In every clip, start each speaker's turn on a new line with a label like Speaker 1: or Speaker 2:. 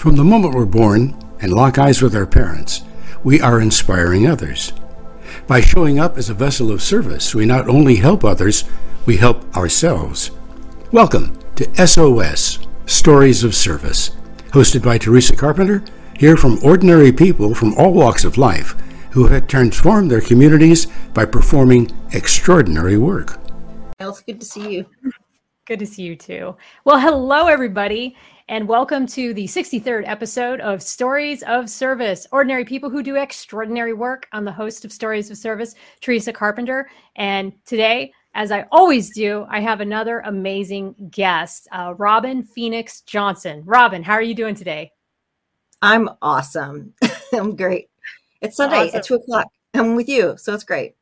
Speaker 1: From the moment we're born and lock eyes with our parents, we are inspiring others. By showing up as a vessel of service, we not only help others, we help ourselves. Welcome to SOS Stories of Service, hosted by Teresa Carpenter, Hear from ordinary people from all walks of life who have transformed their communities by performing extraordinary work.
Speaker 2: It's good to see you.
Speaker 3: Good to see you too. Well, hello, everybody, and welcome to the 63rd episode of Stories of Service Ordinary People Who Do Extraordinary Work. I'm the host of Stories of Service, Teresa Carpenter. And today, as I always do, I have another amazing guest, uh, Robin Phoenix Johnson. Robin, how are you doing today?
Speaker 2: I'm awesome. I'm great. It's Sunday awesome. at two o'clock. I'm with you, so it's great.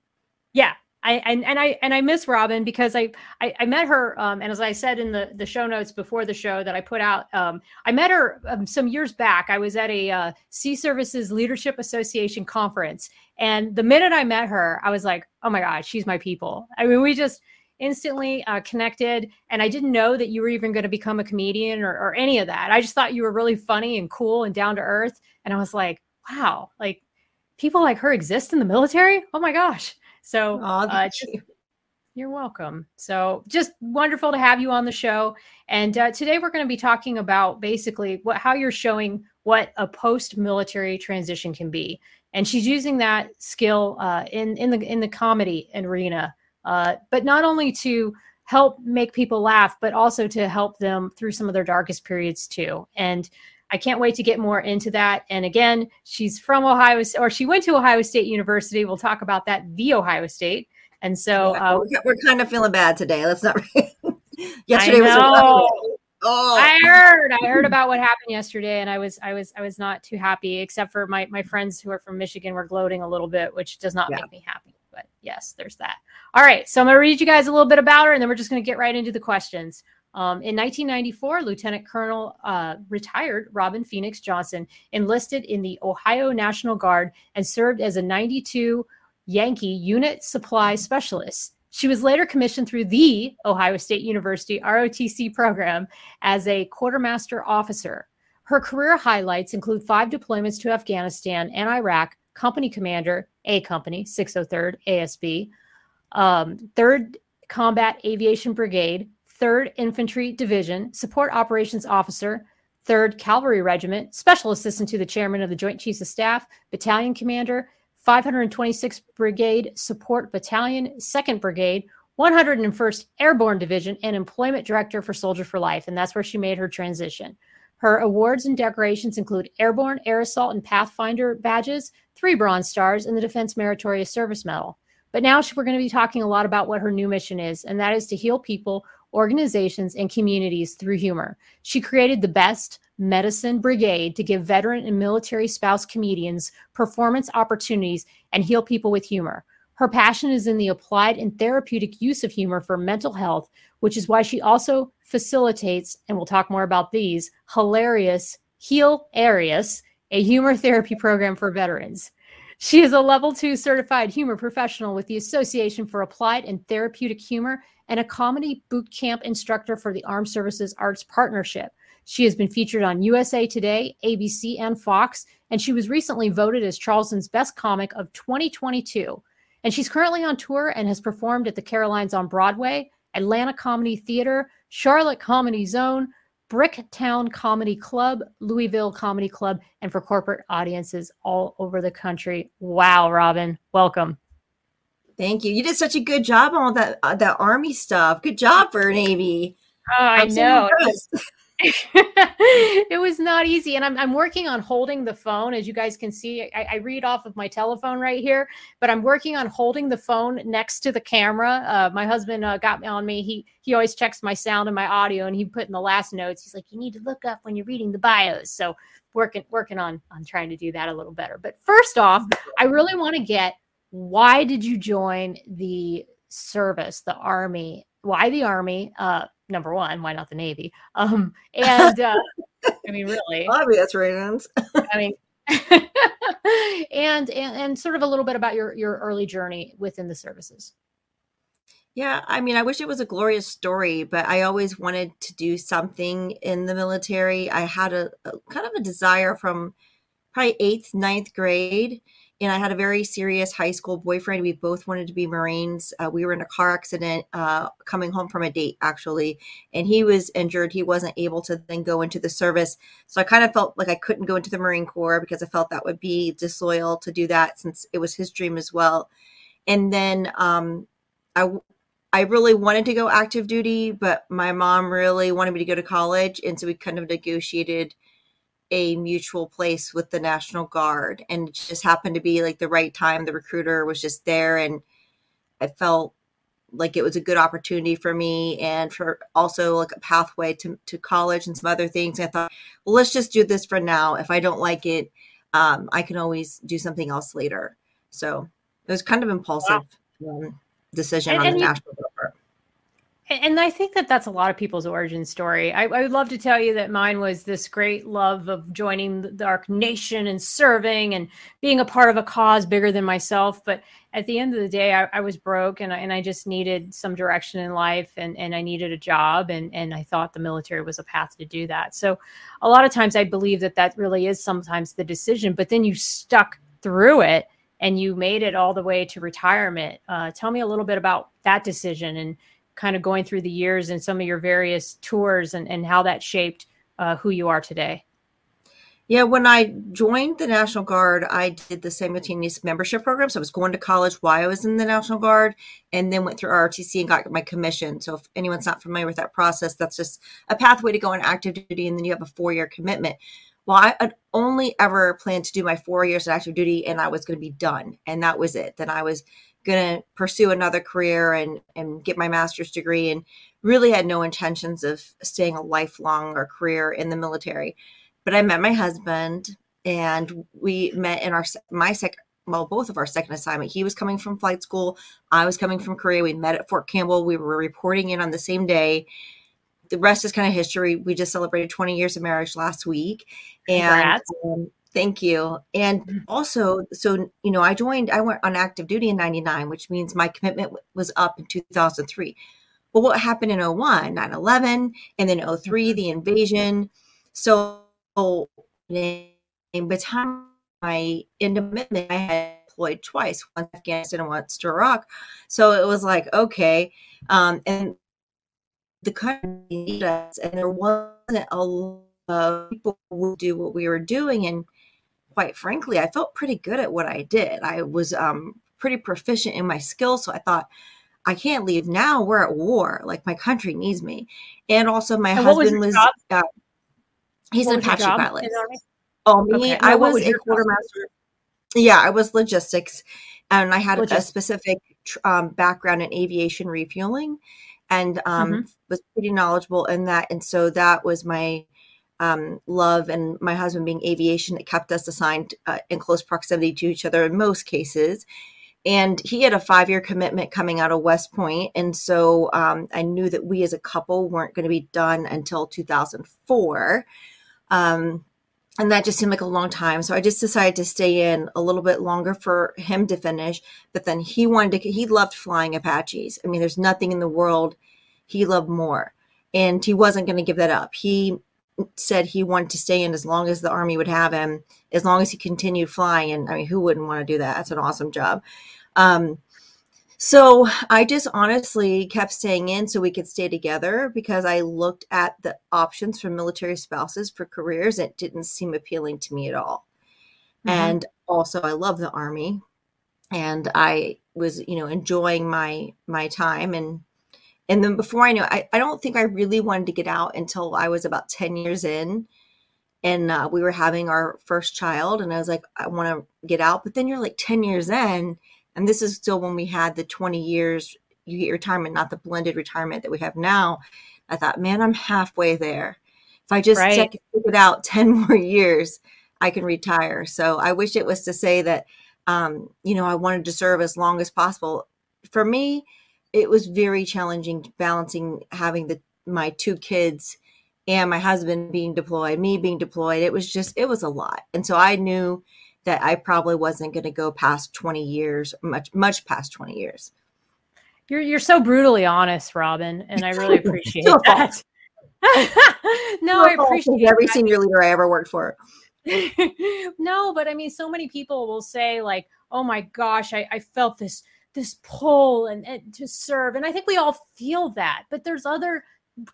Speaker 3: Yeah, I and, and I and I miss Robin because I I, I met her um, and as I said in the the show notes before the show that I put out um, I met her um, some years back. I was at a uh, Sea Services Leadership Association conference and the minute I met her I was like oh my god she's my people. I mean we just instantly uh, connected and I didn't know that you were even going to become a comedian or, or any of that. I just thought you were really funny and cool and down to earth and I was like wow like people like her exist in the military? Oh my gosh so uh, just, you're welcome. So just wonderful to have you on the show. And uh, today we're going to be talking about basically what how you're showing what a post-military transition can be. And she's using that skill uh, in in the in the comedy arena, uh, but not only to help make people laugh, but also to help them through some of their darkest periods too. And I can't wait to get more into that. And again, she's from Ohio, or she went to Ohio State University. We'll talk about that, the Ohio State. And so
Speaker 2: yeah, uh, we're, kind of feeling bad today. Let's not. yesterday was.
Speaker 3: Oh. I heard. I heard about what happened yesterday, and I was, I was, I was not too happy. Except for my my friends who are from Michigan were gloating a little bit, which does not yeah. make me happy. But yes, there's that. All right, so I'm gonna read you guys a little bit about her, and then we're just gonna get right into the questions. Um, in 1994, Lieutenant Colonel uh, retired Robin Phoenix Johnson enlisted in the Ohio National Guard and served as a 92 Yankee Unit Supply Specialist. She was later commissioned through the Ohio State University ROTC program as a quartermaster officer. Her career highlights include five deployments to Afghanistan and Iraq, company commander, A Company, 603rd ASB, um, 3rd Combat Aviation Brigade, 3rd Infantry Division, Support Operations Officer, 3rd Cavalry Regiment, Special Assistant to the Chairman of the Joint Chiefs of Staff, Battalion Commander, 526th Brigade Support Battalion, 2nd Brigade, 101st Airborne Division, and Employment Director for Soldier for Life. And that's where she made her transition. Her awards and decorations include Airborne, Air Assault, and Pathfinder badges, three Bronze Stars, and the Defense Meritorious Service Medal. But now we're going to be talking a lot about what her new mission is, and that is to heal people organizations, and communities through humor. She created the best medicine brigade to give veteran and military spouse comedians performance opportunities and heal people with humor. Her passion is in the applied and therapeutic use of humor for mental health, which is why she also facilitates, and we'll talk more about these, hilarious Heal Arius, a humor therapy program for veterans. She is a level two certified humor professional with the Association for Applied and Therapeutic Humor and a comedy boot camp instructor for the Armed Services Arts Partnership. She has been featured on USA Today, ABC, and Fox, and she was recently voted as Charleston's best comic of 2022. And she's currently on tour and has performed at the Carolines on Broadway, Atlanta Comedy Theater, Charlotte Comedy Zone, Bricktown Comedy Club, Louisville Comedy Club, and for corporate audiences all over the country. Wow, Robin, welcome.
Speaker 2: Thank you. You did such a good job on all that uh, that army stuff. Good job for Navy.
Speaker 3: Oh, I I'm know. So it was not easy. And I'm, I'm working on holding the phone. As you guys can see, I, I, read off of my telephone right here, but I'm working on holding the phone next to the camera. Uh, my husband uh, got me on me. He, he always checks my sound and my audio and he put in the last notes, he's like, you need to look up when you're reading the bios. So working, working on, on trying to do that a little better. But first off, I really want to get why did you join the service, the army? Why the army? Uh, number one, why not the navy? Um, and uh, I mean, really,
Speaker 2: obvious reasons.
Speaker 3: I mean, and, and and sort of a little bit about your your early journey within the services.
Speaker 2: Yeah, I mean, I wish it was a glorious story, but I always wanted to do something in the military. I had a, a kind of a desire from probably eighth, ninth grade. And I had a very serious high school boyfriend. We both wanted to be Marines. Uh, we were in a car accident uh, coming home from a date, actually, and he was injured. He wasn't able to then go into the service. So I kind of felt like I couldn't go into the Marine Corps because I felt that would be disloyal to do that since it was his dream as well. And then um, I I really wanted to go active duty, but my mom really wanted me to go to college. And so we kind of negotiated a mutual place with the National Guard. And it just happened to be like the right time. The recruiter was just there. And I felt like it was a good opportunity for me and for also like a pathway to, to college and some other things. And I thought, well, let's just do this for now. If I don't like it, um, I can always do something else later. So it was kind of impulsive. Wow. Um, decision and, on the you, national level.
Speaker 3: And I think that that's a lot of people's origin story. I, I, would love to tell you that mine was this great love of joining the Ark Nation and serving and being a part of a cause bigger than myself. But at the end of the day, I, I was broke and I, and I just needed some direction in life and, and I needed a job. And, and I thought the military was a path to do that. So a lot of times I believe that that really is sometimes the decision, but then you stuck through it and you made it all the way to retirement. Uh, tell me a little bit about that decision and kind of going through the years and some of your various tours and, and how that shaped uh, who you are today.
Speaker 2: Yeah, when I joined the National Guard, I did the simultaneous membership program. So I was going to college while I was in the National Guard and then went through ROTC and got my commission. So if anyone's not familiar with that process, that's just a pathway to go on active duty and then you have a four year commitment well, I had only ever planned to do my four years of active duty and I was going to be done. And that was it. Then I was going to pursue another career and, and get my master's degree and really had no intentions of staying a lifelong or career in the military. But I met my husband and we met in our, my second, well, both of our second assignment. He was coming from flight school. I was coming from Korea. We met at Fort Campbell. We were reporting in on the same day the rest is kind of history. We just celebrated 20 years of marriage last week. And um, thank you. And mm-hmm. also, so, you know, I joined, I went on active duty in 99, which means my commitment was up in 2003. But what happened in 01, 9 11, and then 03, mm-hmm. the invasion. So, in the time my independent, I had deployed twice, once Afghanistan and once to Iraq. So it was like, okay. Um, and the country needed us, and there wasn't a lot of people who would do what we were doing. And quite frankly, I felt pretty good at what I did. I was um, pretty proficient in my skills, so I thought. I can't leave now. We're at war. Like my country needs me, and also my and husband was. was uh, he's what an Apache pilot. Oh, me! Okay. I was, was a quartermaster. Yeah, I was logistics, and I had logistics. a specific um, background in aviation refueling and um, mm-hmm. was pretty knowledgeable in that. And so that was my um, love and my husband being aviation that kept us assigned uh, in close proximity to each other in most cases. And he had a five year commitment coming out of West Point. And so um, I knew that we as a couple weren't going to be done until 2004. Um, and that just seemed like a long time. So I just decided to stay in a little bit longer for him to finish. But then he wanted to, he loved flying Apaches. I mean, there's nothing in the world he loved more. And he wasn't going to give that up. He said he wanted to stay in as long as the Army would have him, as long as he continued flying. And I mean, who wouldn't want to do that? That's an awesome job. Um, so I just honestly kept staying in so we could stay together because I looked at the options for military spouses for careers. It didn't seem appealing to me at all. Mm-hmm. And also I love the army and I was, you know, enjoying my my time and and then before I knew I, I don't think I really wanted to get out until I was about 10 years in and uh, we were having our first child and I was like I want to get out but then you're like 10 years in and this is still when we had the 20 years you get retirement, not the blended retirement that we have now. I thought, man, I'm halfway there. If I just right. check it out 10 more years, I can retire. So I wish it was to say that, um, you know, I wanted to serve as long as possible. For me, it was very challenging balancing having the my two kids and my husband being deployed, me being deployed. It was just, it was a lot. And so I knew that I probably wasn't going to go past 20 years, much, much past 20 years.
Speaker 3: You're you're so brutally honest, Robin, and I really appreciate that. no, I appreciate
Speaker 2: every that. senior leader I ever worked for.
Speaker 3: no, but I mean, so many people will say like, "Oh my gosh, I, I felt this this pull and, and to serve," and I think we all feel that. But there's other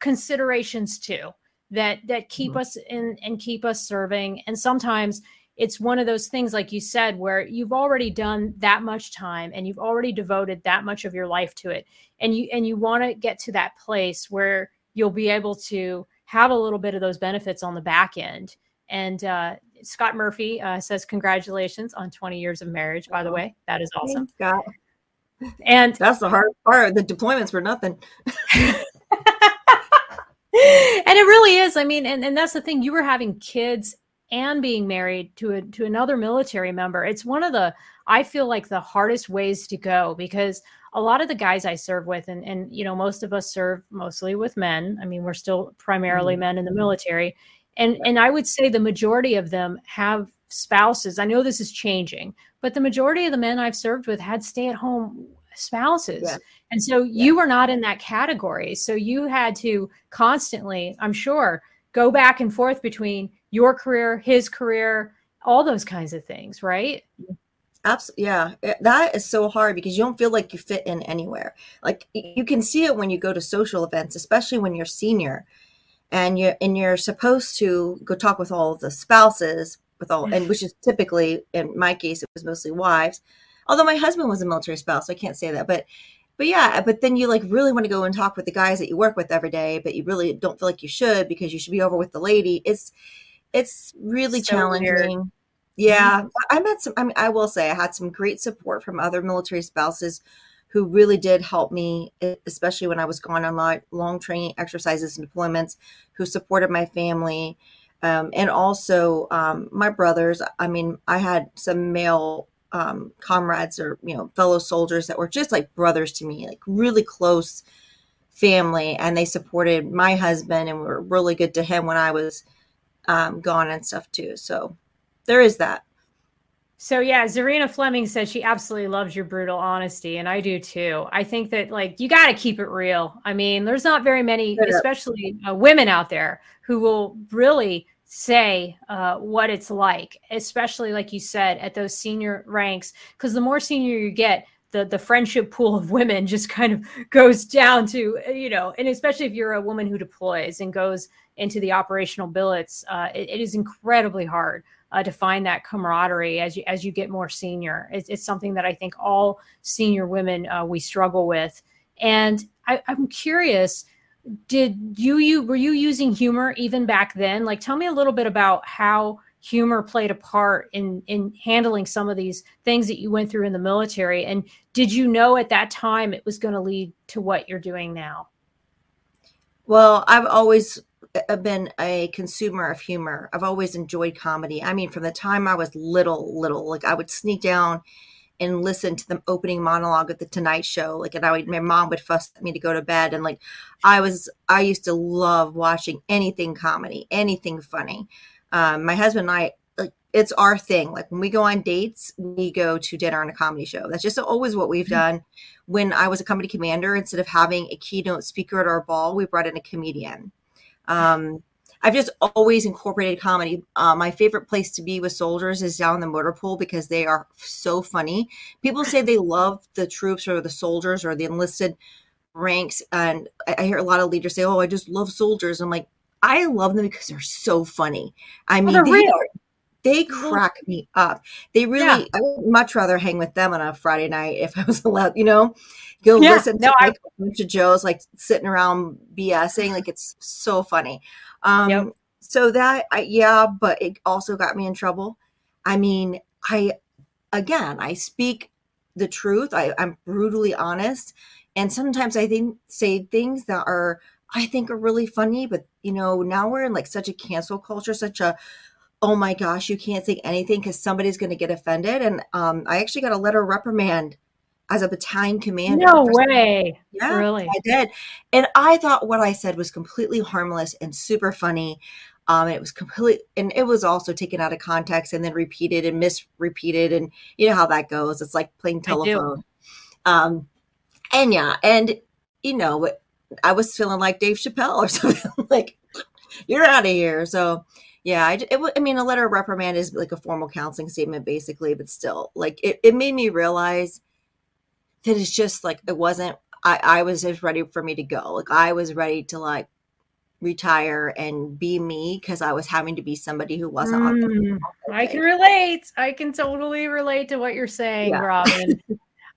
Speaker 3: considerations too that that keep mm-hmm. us in and keep us serving, and sometimes it's one of those things like you said where you've already done that much time and you've already devoted that much of your life to it and you and you want to get to that place where you'll be able to have a little bit of those benefits on the back end and uh, Scott Murphy uh, says, Congratulations on 20 years of marriage, by the way. That is awesome.
Speaker 2: Scott.
Speaker 3: And
Speaker 2: that's the hard part. The deployments were nothing. and
Speaker 3: it really is. I mean, and, and that's the thing. You were having kids and being married to a to another military member. It's one of the I feel like the hardest ways to go because a lot of the guys I serve with, and and you know, most of us serve mostly with men. I mean, we're still primarily mm-hmm. men in the military and and i would say the majority of them have spouses i know this is changing but the majority of the men i've served with had stay at home spouses yeah. and so yeah. you were not in that category so you had to constantly i'm sure go back and forth between your career his career all those kinds of things right
Speaker 2: Absolutely. Yeah. Eh, that is so hard because you don't feel like you fit in anywhere. Like you can see it when you go to social events, especially when you're senior and you're and you're supposed to go talk with all the spouses with all and which is typically in my case it was mostly wives although my husband was a military spouse so i can't say that but but yeah but then you like really want to go and talk with the guys that you work with every day but you really don't feel like you should because you should be over with the lady it's it's really so challenging weird. yeah mm-hmm. i met some i mean i will say i had some great support from other military spouses who really did help me, especially when I was gone on long, long training exercises and deployments, who supported my family. Um, and also um, my brothers. I mean, I had some male um, comrades or, you know, fellow soldiers that were just like brothers to me, like really close family. And they supported my husband and were really good to him when I was um, gone and stuff too. So there is that.
Speaker 3: So yeah, Zarina Fleming says she absolutely loves your brutal honesty, and I do too. I think that like you got to keep it real. I mean, there's not very many, especially uh, women out there, who will really say uh, what it's like, especially like you said at those senior ranks, because the more senior you get, the the friendship pool of women just kind of goes down to you know, and especially if you're a woman who deploys and goes into the operational billets, uh, it, it is incredibly hard uh, to find that camaraderie as you as you get more senior. It's, it's something that I think all senior women uh, we struggle with. And I, I'm curious, did you you were you using humor even back then? Like, tell me a little bit about how humor played a part in in handling some of these things that you went through in the military. And did you know at that time it was going to lead to what you're doing now?
Speaker 2: Well, I've always uh, uh, been a consumer of humor. I've always enjoyed comedy. I mean, from the time I was little, little, like I would sneak down and listen to the opening monologue of the Tonight Show. Like, and I would, my mom would fuss at me to go to bed. And like, I was, I used to love watching anything comedy, anything funny. Um, my husband and I, like, it's our thing. Like when we go on dates, we go to dinner and a comedy show. That's just always what we've mm-hmm. done. When I was a company commander, instead of having a keynote speaker at our ball, we brought in a comedian um, I've just always incorporated comedy. Uh, my favorite place to be with soldiers is down in the motor pool because they are so funny. People say they love the troops or the soldiers or the enlisted ranks, and I, I hear a lot of leaders say, "Oh, I just love soldiers." I'm like, I love them because they're so funny. I mean, they, are, they crack me up. They really. Yeah. I would much rather hang with them on a Friday night if I was allowed. You know, go yeah, listen to no, like I, a bunch of Joes like sitting around BSing. Like it's so funny. Um, yep. So that, I, yeah, but it also got me in trouble. I mean, I, again, I speak the truth. I, I'm brutally honest. And sometimes I think say things that are, I think are really funny, but you know, now we're in like such a cancel culture, such a, oh my gosh, you can't say anything because somebody's going to get offended. And um, I actually got a letter reprimand as a battalion commander.
Speaker 3: No way.
Speaker 2: Yeah, really? I did. And I thought what I said was completely harmless and super funny. Um, it was complete, and it was also taken out of context and then repeated and misrepeated, and you know how that goes. It's like playing telephone. Um, And yeah, and you know, I was feeling like Dave Chappelle or something like, you're out of here. So yeah, I, it, I mean, a letter of reprimand is like a formal counseling statement, basically, but still, like it, it made me realize that it's just like it wasn't. I, I was just ready for me to go. Like I was ready to like retire and be me because I was having to be somebody who wasn't.
Speaker 3: Mm, I can relate. I can totally relate to what you're saying, yeah. Robin.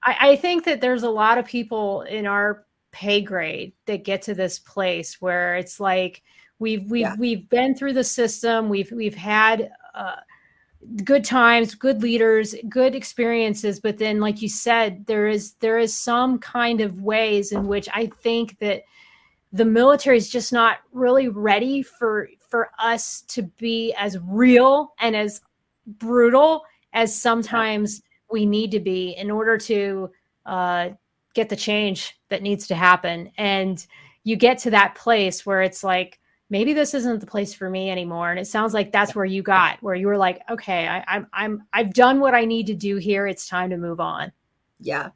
Speaker 3: I, I think that there's a lot of people in our pay grade that get to this place where it's like we've we've yeah. we've been through the system. We've we've had. Uh, good times good leaders good experiences but then like you said there is there is some kind of ways in which i think that the military is just not really ready for for us to be as real and as brutal as sometimes we need to be in order to uh, get the change that needs to happen. And you get to that place where it's like maybe this isn't the place for me anymore and it sounds like that's where you got where you were like okay I, i'm i'm i've done what i need to do here it's time to move on
Speaker 2: yeah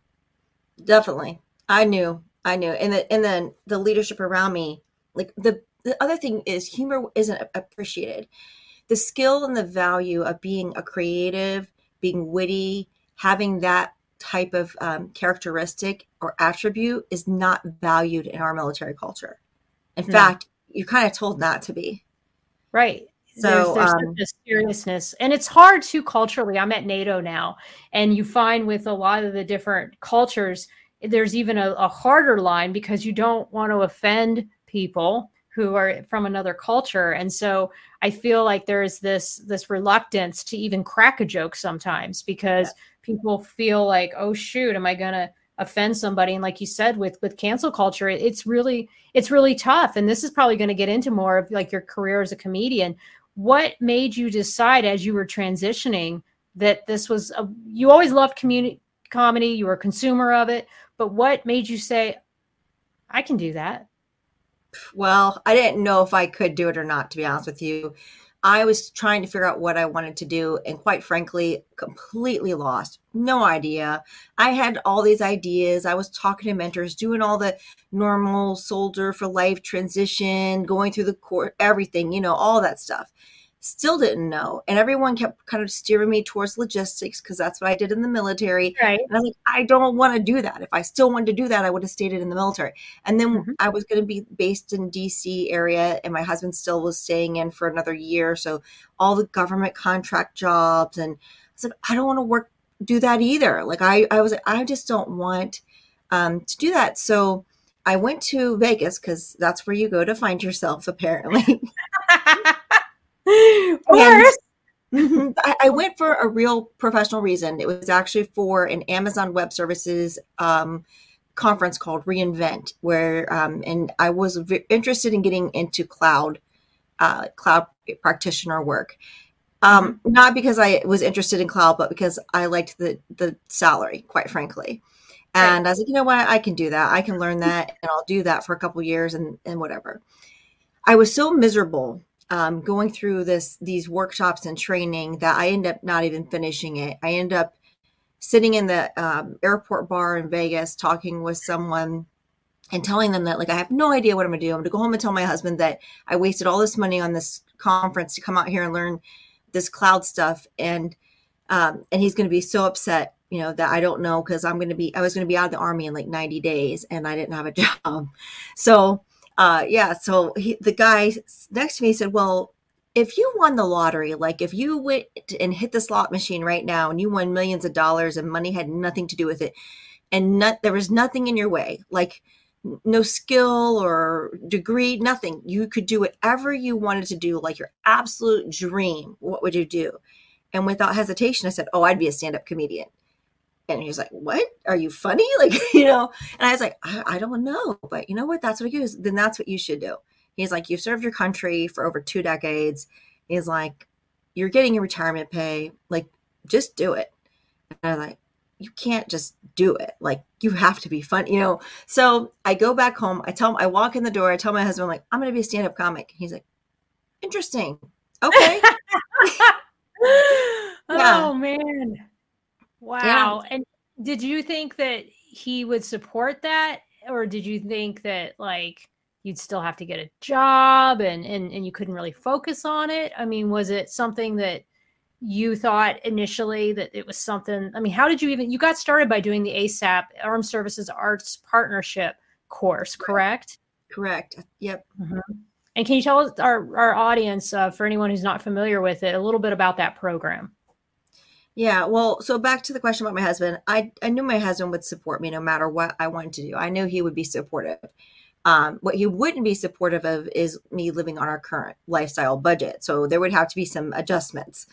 Speaker 2: definitely i knew I knew, and the, and then the leadership around me, like the the other thing is humor isn't appreciated. The skill and the value of being a creative, being witty, having that type of um, characteristic or attribute is not valued in our military culture. In no. fact, you're kind of told not to be.
Speaker 3: Right. So there's, there's um, such a seriousness, and it's hard too culturally. I'm at NATO now, and you find with a lot of the different cultures there's even a, a harder line because you don't want to offend people who are from another culture and so i feel like there's this this reluctance to even crack a joke sometimes because yeah. people feel like oh shoot am i to offend somebody and like you said with with cancel culture it, it's really it's really tough and this is probably going to get into more of like your career as a comedian what made you decide as you were transitioning that this was a, you always loved community comedy you were a consumer of it but what made you say, I can do that?
Speaker 2: Well, I didn't know if I could do it or not, to be honest with you. I was trying to figure out what I wanted to do, and quite frankly, completely lost. No idea. I had all these ideas. I was talking to mentors, doing all the normal soldier for life transition, going through the court, everything, you know, all that stuff still didn't know. And everyone kept kind of steering me towards logistics because that's what I did in the military.
Speaker 3: Right.
Speaker 2: And I'm like, I don't want to do that. If I still wanted to do that, I would have stayed in the military. And then mm-hmm. I was going to be based in DC area and my husband still was staying in for another year. So all the government contract jobs and I said, I don't want to work, do that either. Like I, I was, I just don't want um, to do that. So I went to Vegas because that's where you go to find yourself apparently.
Speaker 3: Worse.
Speaker 2: Mm-hmm. I, I, went for a real professional reason. It was actually for an Amazon Web Services um, conference called reInvent, where um, and I was v- interested in getting into cloud, uh, cloud practitioner work. Um, mm-hmm. Not because I was interested in cloud, but because I liked the the salary, quite frankly. And right. I was like, you know what, I can do that. I can learn that, and I'll do that for a couple years, and and whatever. I was so miserable um, going through this these workshops and training that I end up not even finishing it. I end up sitting in the um, airport bar in Vegas talking with someone and telling them that like I have no idea what I'm gonna do. I'm gonna go home and tell my husband that I wasted all this money on this conference to come out here and learn this cloud stuff and um, and he's gonna be so upset you know that I don't know because I'm gonna be I was gonna be out of the army in like 90 days and I didn't have a job so uh, yeah, so he, the guy next to me said, "Well, if you won the lottery, like if you went and hit the slot machine right now and you won millions of dollars and money had nothing to do with it, and not, there was nothing in your way, like no skill or degree, nothing, you could do whatever you wanted to do, like your absolute dream. What would you do?" And without hesitation, I said, "Oh, I'd be a stand-up comedian." And he's like, What? Are you funny? Like, you know? And I was like, I, I don't know. But you know what? That's what he was. Then that's what you should do. He's like, You've served your country for over two decades. He's like, You're getting your retirement pay. Like, just do it. And I was like, you can't just do it. Like you have to be fun, you know. So I go back home. I tell him, I walk in the door. I tell my husband, like, I'm going to be a stand up comic. He's like, interesting. Okay.
Speaker 3: yeah. Oh man. Wow. Yeah. And did you think that he would support that or did you think that like you'd still have to get a job and and, and you couldn't really focus on it i mean was it something that you thought initially that it was something i mean how did you even you got started by doing the asap armed services arts partnership course correct
Speaker 2: correct yep mm-hmm.
Speaker 3: and can you tell us our, our audience uh, for anyone who's not familiar with it a little bit about that program
Speaker 2: yeah, well, so back to the question about my husband. I I knew my husband would support me no matter what I wanted to do. I knew he would be supportive. Um, what he wouldn't be supportive of is me living on our current lifestyle budget. So there would have to be some adjustments.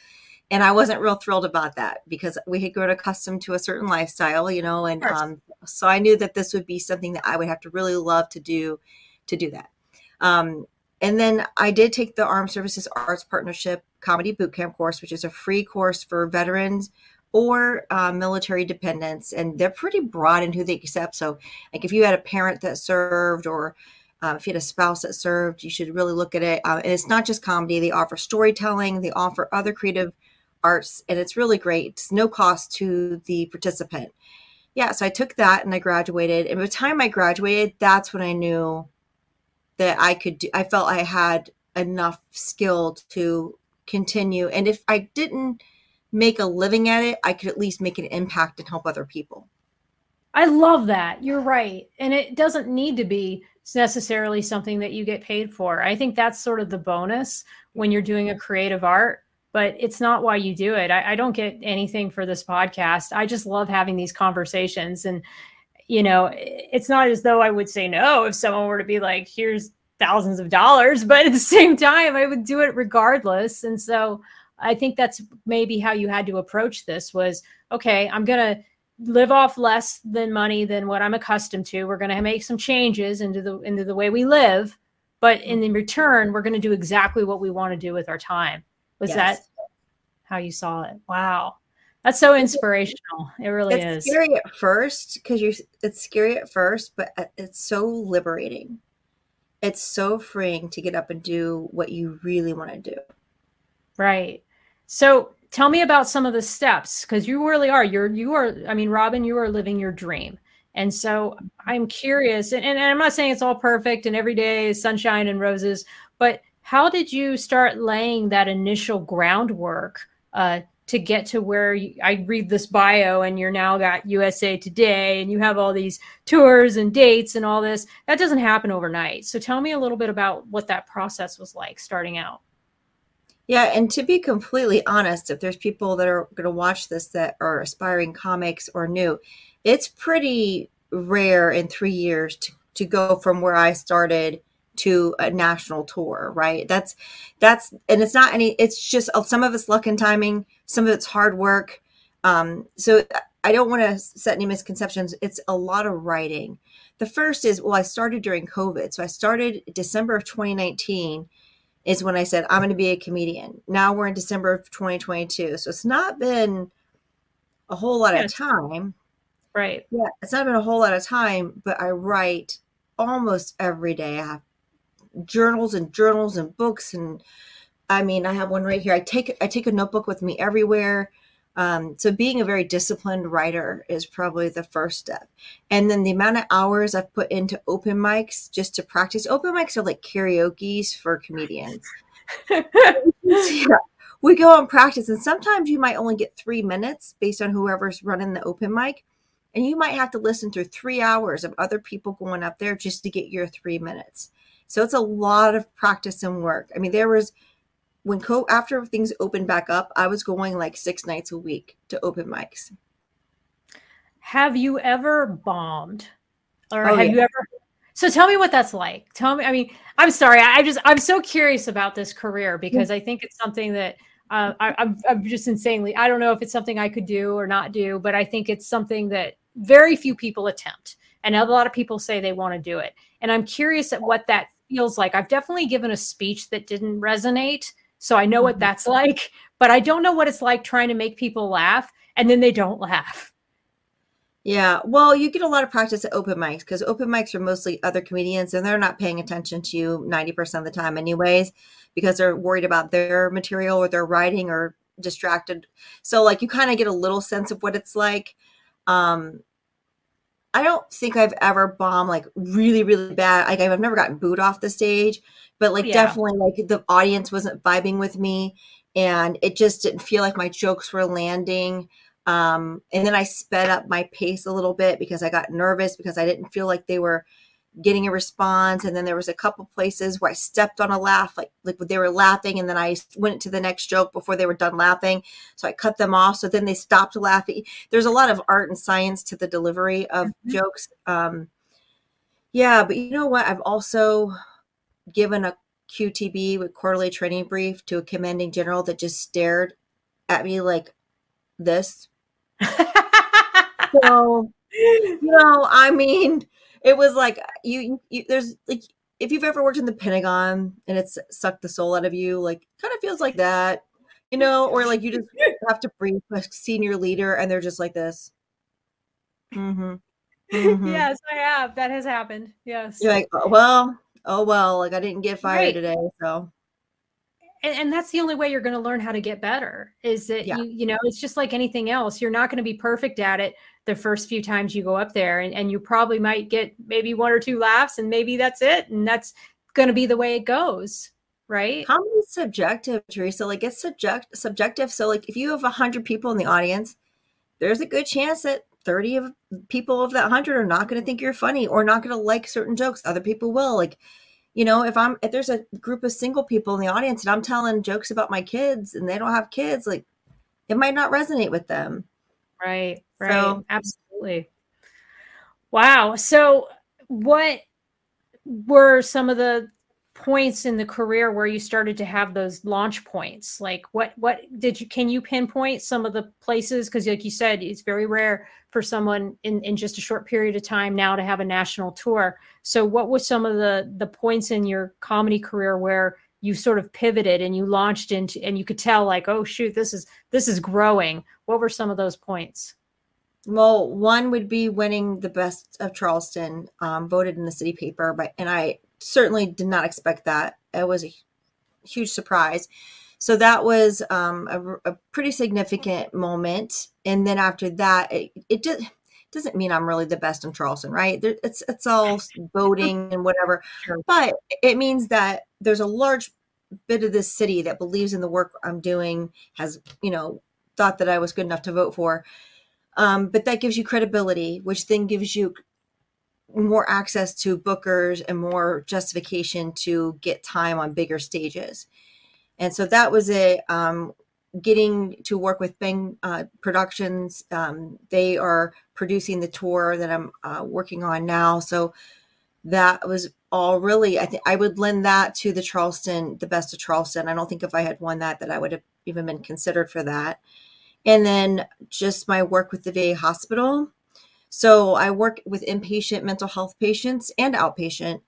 Speaker 2: And I wasn't real thrilled about that because we had grown accustomed to a certain lifestyle, you know, and um, so I knew that this would be something that I would have to really love to do to do that. Um, and then I did take the Armed Services Arts Partnership Comedy Bootcamp course, which is a free course for veterans or uh, military dependents, and they're pretty broad in who they accept. So, like if you had a parent that served, or uh, if you had a spouse that served, you should really look at it. Uh, and it's not just comedy; they offer storytelling, they offer other creative arts, and it's really great. It's no cost to the participant. Yeah, so I took that and I graduated. And by the time I graduated, that's when I knew that I could do. I felt I had enough skill to continue, and if I didn't make a living at it, I could at least make an impact and help other people.
Speaker 3: I love that. You're right. And it doesn't need to be necessarily something that you get paid for. I think that's sort of the bonus when you're doing a creative art, but it's not why you do it. I, I don't get anything for this podcast. I just love having these conversations. And, you know, it's not as though I would say no if someone were to be like, here's thousands of dollars, but at the same time, I would do it regardless. And so, I think that's maybe how you had to approach this was okay, I'm going to live off less than money than what I'm accustomed to. We're going to make some changes into the into the way we live, but in the return, we're going to do exactly what we want to do with our time. Was yes. that how you saw it? Wow. That's so inspirational. It really
Speaker 2: it's
Speaker 3: is.
Speaker 2: scary at first because you it's scary at first, but uh, it's so liberating. It's so freeing to get up and do what you really want to do.
Speaker 3: Right. So tell me about some of the steps because you really are. You're you are. I mean, Robin, you are living your dream. And so I'm curious, and, and I'm not saying it's all perfect and every day is sunshine and roses, but how did you start laying that initial groundwork uh, to get to where you, I read this bio and you're now got USA Today and you have all these tours and dates and all this? That doesn't happen overnight. So tell me a little bit about what that process was like starting out.
Speaker 2: Yeah, and to be completely honest, if there's people that are going to watch this that are aspiring comics or new, it's pretty rare in three years to, to go from where I started to a national tour, right? That's that's and it's not any. It's just uh, some of it's luck and timing, some of it's hard work. Um, so I don't want to set any misconceptions. It's a lot of writing. The first is well, I started during COVID, so I started December of 2019 is when I said, I'm going to be a comedian. Now we're in December of 2022. So it's not been a whole lot of time.
Speaker 3: Right.
Speaker 2: Yeah, it's not been a whole lot of time, but I write almost every day. I have journals and journals and books and I mean, I have one right here. I take I take a notebook with me everywhere. Um, so being a very disciplined writer is probably the first step. And then the amount of hours I've put into open mics just to practice. Open mics are like karaoke's for comedians. yeah. We go and practice, and sometimes you might only get three minutes based on whoever's running the open mic. And you might have to listen through three hours of other people going up there just to get your three minutes. So it's a lot of practice and work. I mean, there was when co after things opened back up, I was going like six nights a week to open mics.
Speaker 3: Have you ever bombed? Or oh, have yeah. you ever so tell me what that's like. Tell me. I mean, I'm sorry. I just I'm so curious about this career because I think it's something that uh, I, I'm I'm just insanely. I don't know if it's something I could do or not do, but I think it's something that very few people attempt, and a lot of people say they want to do it. And I'm curious at what that feels like. I've definitely given a speech that didn't resonate, so I know what mm-hmm. that's like, but I don't know what it's like trying to make people laugh and then they don't laugh.
Speaker 2: Yeah, well, you get a lot of practice at open mics because open mics are mostly other comedians and they're not paying attention to you 90% of the time, anyways, because they're worried about their material or their writing or distracted. So, like, you kind of get a little sense of what it's like. Um, I don't think I've ever bombed like really, really bad. Like I've never gotten booed off the stage, but like yeah. definitely like the audience wasn't vibing with me and it just didn't feel like my jokes were landing. Um, and then I sped up my pace a little bit because I got nervous because I didn't feel like they were getting a response. And then there was a couple places where I stepped on a laugh, like like they were laughing, and then I went to the next joke before they were done laughing. So I cut them off. So then they stopped laughing. There's a lot of art and science to the delivery of mm-hmm. jokes. Um, yeah, but you know what? I've also given a QTB with quarterly training brief to a commanding general that just stared at me like this. so, you know, I mean, it was like you, you there's like if you've ever worked in the Pentagon and it's sucked the soul out of you, like kind of feels like that, you know, or like you just have to brief a senior leader and they're just like this.
Speaker 3: Mm-hmm. Mm-hmm. Yes, I have. That has happened. Yes.
Speaker 2: You're like, oh, well, oh well, like I didn't get fired right. today, so.
Speaker 3: And, and, that's the only way you're going to learn how to get better. Is that yeah. you, you know, it's just like anything else. You're not going to be perfect at it the first few times you go up there, and, and you probably might get maybe one or two laughs, and maybe that's it, and that's going to be the way it goes right?
Speaker 2: Comedy is subjective, Teresa. Like it's subject subjective. So like if you have a hundred people in the audience, there's a good chance that 30 of people of that 100 are not going to think you're funny or not going to like certain jokes other people will like you know if i'm if there's a group of single people in the audience and i'm telling jokes about my kids and they don't have kids like it might not resonate with them.
Speaker 3: Right right. So, absolutely. Wow. So what were some of the points in the career where you started to have those launch points? Like what what did you can you pinpoint some of the places? Because like you said it's very rare for someone in in just a short period of time now to have a national tour. So what was some of the the points in your comedy career where you sort of pivoted and you launched into and you could tell like oh shoot this is this is growing. What were some of those points?
Speaker 2: Well one would be winning the best of charleston um, voted in the city paper but and i certainly did not expect that. It was a huge surprise. So that was um, a, a, pretty significant moment. And then after that, it, it did, doesn't mean I'm really the best in Charleston, right? There, it's it's all voting and whatever, sure. but it means that there's a large bit of this city that believes in the work I'm doing, has you know thought that I was good enough to vote for. Um, but that gives you credibility, which then gives you more access to bookers and more justification to get time on bigger stages. And so that was it. Um, getting to work with Bang uh, Productions, um, they are producing the tour that I'm uh, working on now. So that was all really. I think I would lend that to the Charleston, the best of Charleston. I don't think if I had won that, that I would have even been considered for that. And then just my work with the VA hospital so I work with inpatient mental health patients and outpatient.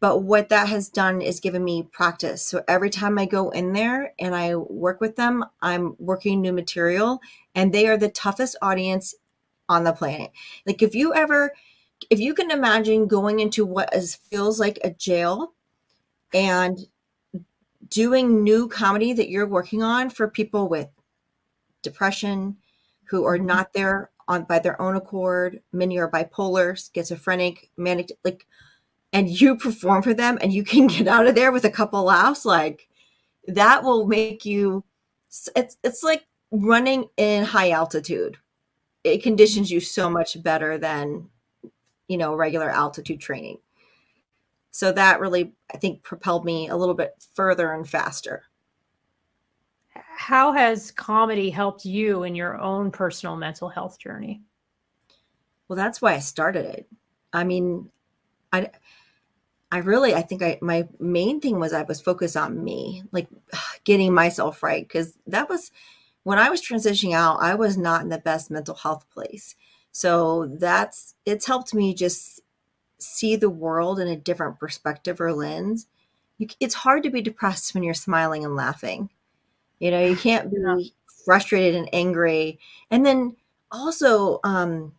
Speaker 2: But what that has done is given me practice. So every time I go in there and I work with them, I'm working new material, and they are the toughest audience on the planet. Like if you ever, if you can imagine going into what is feels like a jail and doing new comedy that you're working on for people with depression who are mm-hmm. not there on by their own accord. Many are bipolar, schizophrenic, manic, like, and you perform for them, and you can get out of there with a couple laughs. Like that will make you. It's it's like running in high altitude. It conditions you so much better than, you know, regular altitude training. So that really, I think, propelled me a little bit further and faster
Speaker 3: how has comedy helped you in your own personal mental health journey?
Speaker 2: Well, that's why I started it. I mean, I I really I think I my main thing was I was focused on me, like getting myself right cuz that was when I was transitioning out, I was not in the best mental health place. So that's it's helped me just see the world in a different perspective or lens. You, it's hard to be depressed when you're smiling and laughing. You know, you can't be frustrated and angry. And then also, um,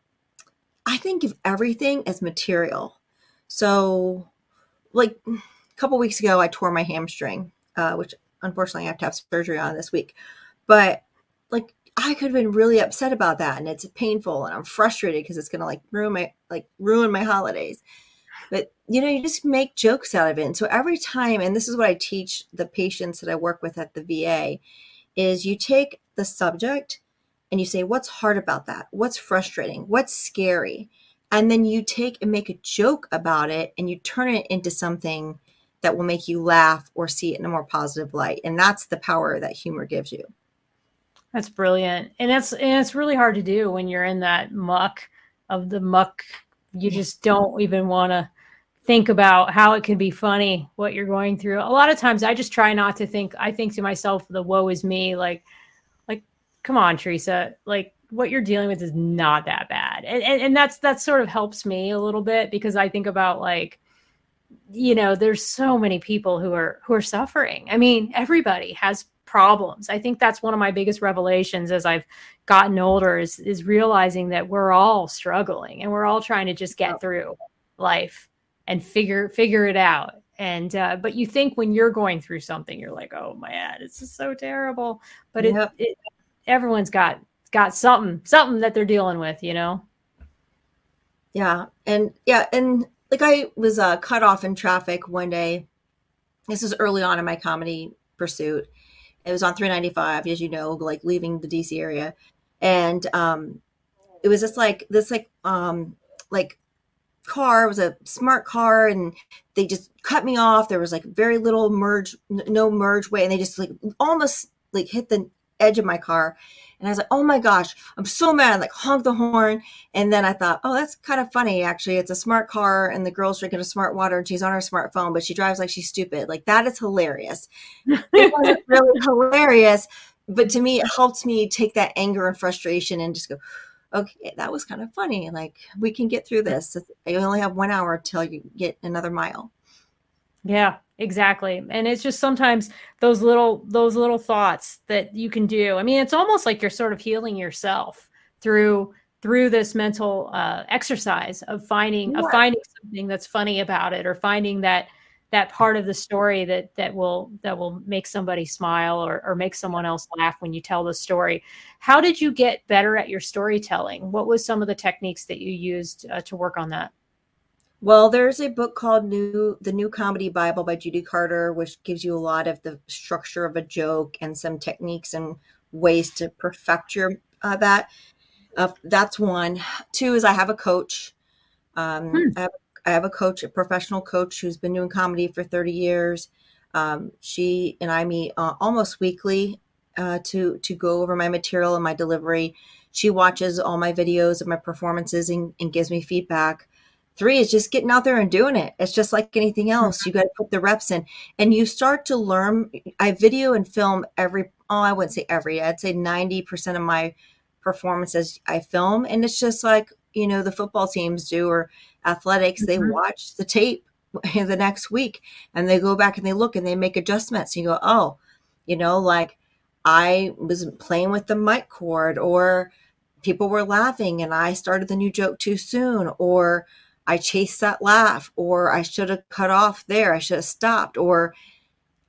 Speaker 2: I think of everything as material. So, like a couple weeks ago, I tore my hamstring, uh, which unfortunately I have to have surgery on this week. But like I could have been really upset about that and it's painful and I'm frustrated because it's going to like ruin my like ruin my holidays. But you know, you just make jokes out of it. And so every time and this is what I teach the patients that I work with at the VA is you take the subject and you say what's hard about that? What's frustrating? What's scary? And then you take and make a joke about it and you turn it into something that will make you laugh or see it in a more positive light. And that's the power that humor gives you.
Speaker 3: That's brilliant. And that's and it's really hard to do when you're in that muck of the muck. You just don't even want to think about how it can be funny what you're going through. A lot of times I just try not to think I think to myself the woe is me like like come on Teresa like what you're dealing with is not that bad. And, and and that's that sort of helps me a little bit because I think about like you know there's so many people who are who are suffering. I mean everybody has problems. I think that's one of my biggest revelations as I've gotten older is is realizing that we're all struggling and we're all trying to just get through life and figure figure it out. And uh, but you think when you're going through something, you're like, oh man, it's just so terrible. But yep. it, it everyone's got got something something that they're dealing with, you know.
Speaker 2: Yeah, and yeah, and like I was uh, cut off in traffic one day. This is early on in my comedy pursuit, it was on 395, as you know, like leaving the DC area, and um, it was just like this, like um, like car it was a smart car, and they just cut me off. There was like very little merge, no merge way, and they just like almost like hit the edge of my car, and I was like, oh my gosh, I'm so mad. I like honk the horn. And then I thought, oh, that's kind of funny, actually. It's a smart car and the girl's drinking a smart water and she's on her smartphone, but she drives like she's stupid. Like that is hilarious. it was really hilarious. But to me, it helped me take that anger and frustration and just go, okay, that was kind of funny. Like we can get through this. I only have one hour till you get another mile.
Speaker 3: Yeah, exactly. And it's just sometimes those little those little thoughts that you can do. I mean, it's almost like you're sort of healing yourself through through this mental uh, exercise of finding of finding something that's funny about it or finding that that part of the story that that will that will make somebody smile or, or make someone else laugh when you tell the story how did you get better at your storytelling what was some of the techniques that you used uh, to work on that
Speaker 2: well, there's a book called New The New Comedy Bible by Judy Carter, which gives you a lot of the structure of a joke and some techniques and ways to perfect your uh, that. Uh, that's one. Two is I have a coach. Um, hmm. I, have, I, have, a coach, a professional coach who's been doing comedy for 30 years. Um, she and I meet uh, almost weekly uh, to to go over my material and my delivery. She watches all my videos of my performances and, and gives me feedback. Three is just getting out there and doing it. It's just like anything else. You got to put the reps in and you start to learn. I video and film every, oh, I wouldn't say every, I'd say 90% of my performances I film. And it's just like, you know, the football teams do or athletics, mm-hmm. they watch the tape the next week and they go back and they look and they make adjustments. You go, oh, you know, like I was playing with the mic cord or people were laughing and I started the new joke too soon or I chased that laugh, or I should have cut off there. I should have stopped, or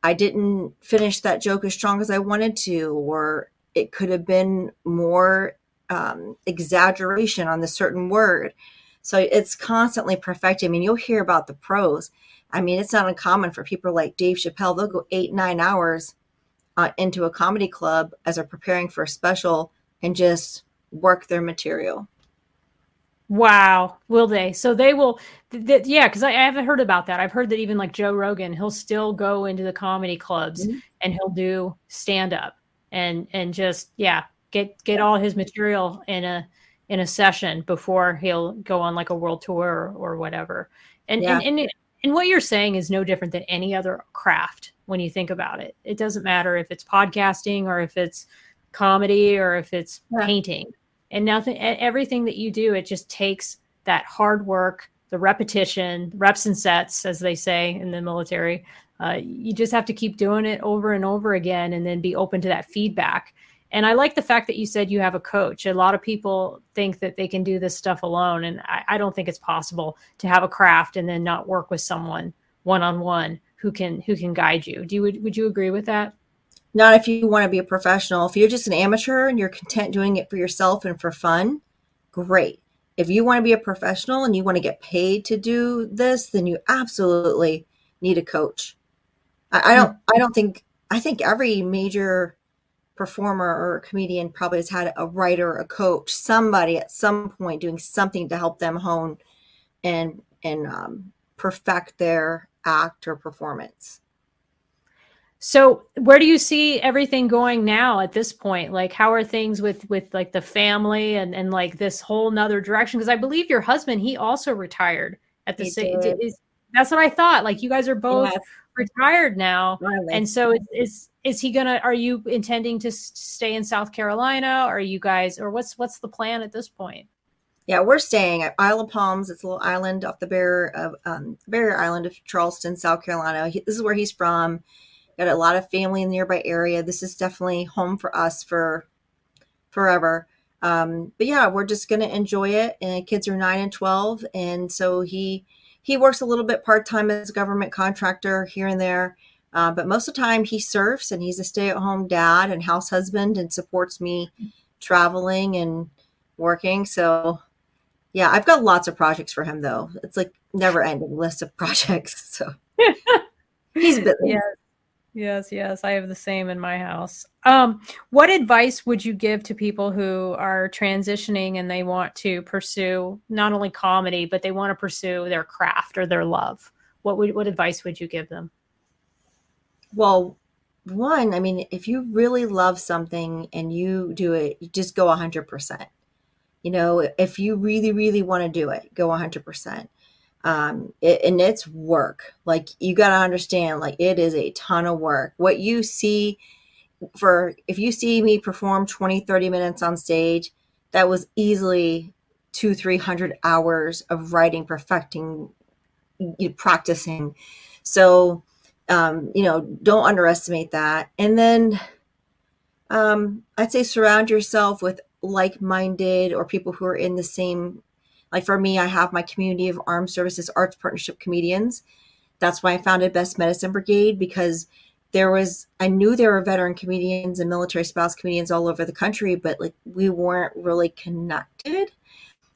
Speaker 2: I didn't finish that joke as strong as I wanted to, or it could have been more um, exaggeration on the certain word. So it's constantly perfecting. I mean, you'll hear about the pros. I mean, it's not uncommon for people like Dave Chappelle, they'll go eight, nine hours uh, into a comedy club as they're preparing for a special and just work their material.
Speaker 3: Wow, will they? So they will, th- th- yeah. Because I, I, haven't heard about that. I've heard that even like Joe Rogan, he'll still go into the comedy clubs mm-hmm. and he'll do stand up and and just yeah, get get all his material in a in a session before he'll go on like a world tour or, or whatever. And, yeah. and and and what you're saying is no different than any other craft when you think about it. It doesn't matter if it's podcasting or if it's comedy or if it's yeah. painting and nothing everything that you do it just takes that hard work the repetition reps and sets as they say in the military uh, you just have to keep doing it over and over again and then be open to that feedback and i like the fact that you said you have a coach a lot of people think that they can do this stuff alone and i, I don't think it's possible to have a craft and then not work with someone one-on-one who can who can guide you do you would, would you agree with that
Speaker 2: not if you want to be a professional. If you're just an amateur and you're content doing it for yourself and for fun, great. If you want to be a professional and you want to get paid to do this, then you absolutely need a coach. I, I don't. I don't think. I think every major performer or comedian probably has had a writer, a coach, somebody at some point doing something to help them hone and and um, perfect their act or performance.
Speaker 3: So where do you see everything going now at this point? Like how are things with with like the family and and like this whole nother direction? Because I believe your husband, he also retired at the same that's what I thought. Like you guys are both yes. retired now. Really? And so it's, is is he gonna are you intending to stay in South Carolina? Are you guys or what's what's the plan at this point?
Speaker 2: Yeah, we're staying at Isle of Palms. It's a little island off the barrier of um, barrier island of Charleston, South Carolina. He, this is where he's from got a lot of family in the nearby area. This is definitely home for us for forever. Um, but yeah, we're just to enjoy it. And kids are nine and 12. And so he, he works a little bit part-time as a government contractor here and there. Uh, but most of the time he surfs and he's a stay-at-home dad and house husband and supports me traveling and working. So yeah, I've got lots of projects for him though. It's like never ending list of projects. So he's busy.
Speaker 3: Yeah. Yes, yes, I have the same in my house. Um, what advice would you give to people who are transitioning and they want to pursue not only comedy but they want to pursue their craft or their love? What would what advice would you give them?
Speaker 2: Well, one, I mean, if you really love something and you do it, you just go 100%. You know, if you really really want to do it, go 100% um it, and it's work. Like you got to understand like it is a ton of work. What you see for if you see me perform 20 30 minutes on stage that was easily two 300 hours of writing perfecting you practicing. So um you know don't underestimate that and then um i'd say surround yourself with like-minded or people who are in the same like for me, I have my community of armed services arts partnership comedians. That's why I founded Best Medicine Brigade because there was I knew there were veteran comedians and military spouse comedians all over the country, but like we weren't really connected.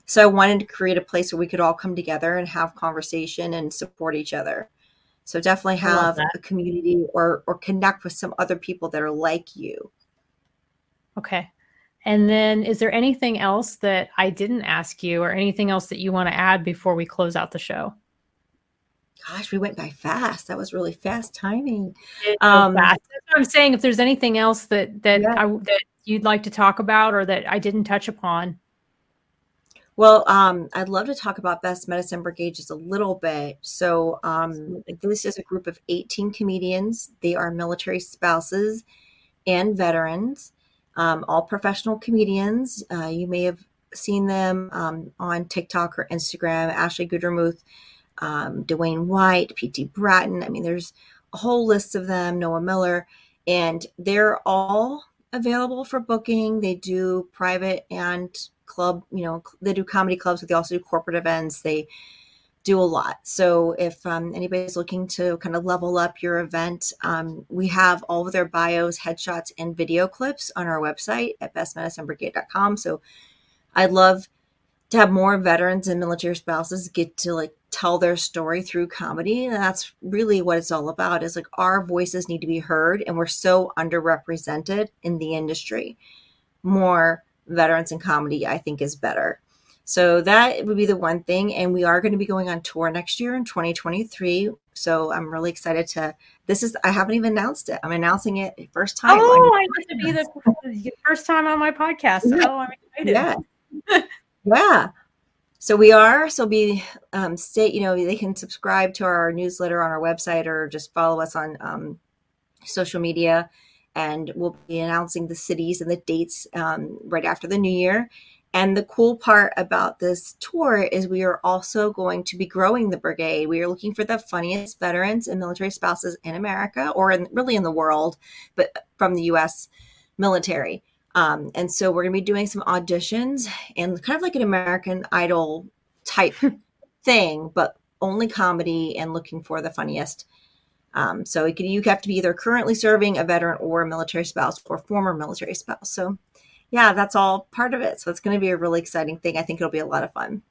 Speaker 2: So I wanted to create a place where we could all come together and have conversation and support each other. So definitely have a community or or connect with some other people that are like you.
Speaker 3: Okay. And then, is there anything else that I didn't ask you, or anything else that you want to add before we close out the show?
Speaker 2: Gosh, we went by fast. That was really fast timing.
Speaker 3: Um, fast. I'm saying. If there's anything else that that, yeah. I, that you'd like to talk about, or that I didn't touch upon.
Speaker 2: Well, um, I'd love to talk about Best Medicine Brigade just a little bit. So, um, this is a group of 18 comedians. They are military spouses and veterans um, all professional comedians. Uh, you may have seen them um, on TikTok or Instagram. Ashley Gutermuth, um, Dwayne White, P.T. Bratton. I mean, there's a whole list of them. Noah Miller, and they're all available for booking. They do private and club. You know, they do comedy clubs, but they also do corporate events. They do a lot. So if um, anybody's looking to kind of level up your event, um, we have all of their bios, headshots, and video clips on our website at bestmedicinebrigade.com. So I'd love to have more veterans and military spouses get to like tell their story through comedy and that's really what it's all about is like our voices need to be heard and we're so underrepresented in the industry more veterans in comedy i think is better so that would be the one thing. And we are going to be going on tour next year in 2023. So I'm really excited to. This is I haven't even announced it. I'm announcing it first time.
Speaker 3: Oh, I get to be the first time on my podcast. Oh, I'm excited.
Speaker 2: Yeah. yeah. So we are. So be um, stay. You know, they can subscribe to our newsletter on our website or just follow us on um, social media, and we'll be announcing the cities and the dates um, right after the new year. And the cool part about this tour is we are also going to be growing the brigade. We are looking for the funniest veterans and military spouses in America or in, really in the world, but from the US military. Um, and so we're going to be doing some auditions and kind of like an American Idol type thing, but only comedy and looking for the funniest Um, so can, you have to be either currently serving a veteran or a military spouse or former military spouse. So yeah, that's all part of it. So it's going to be a really exciting thing. I think it'll be a lot of fun.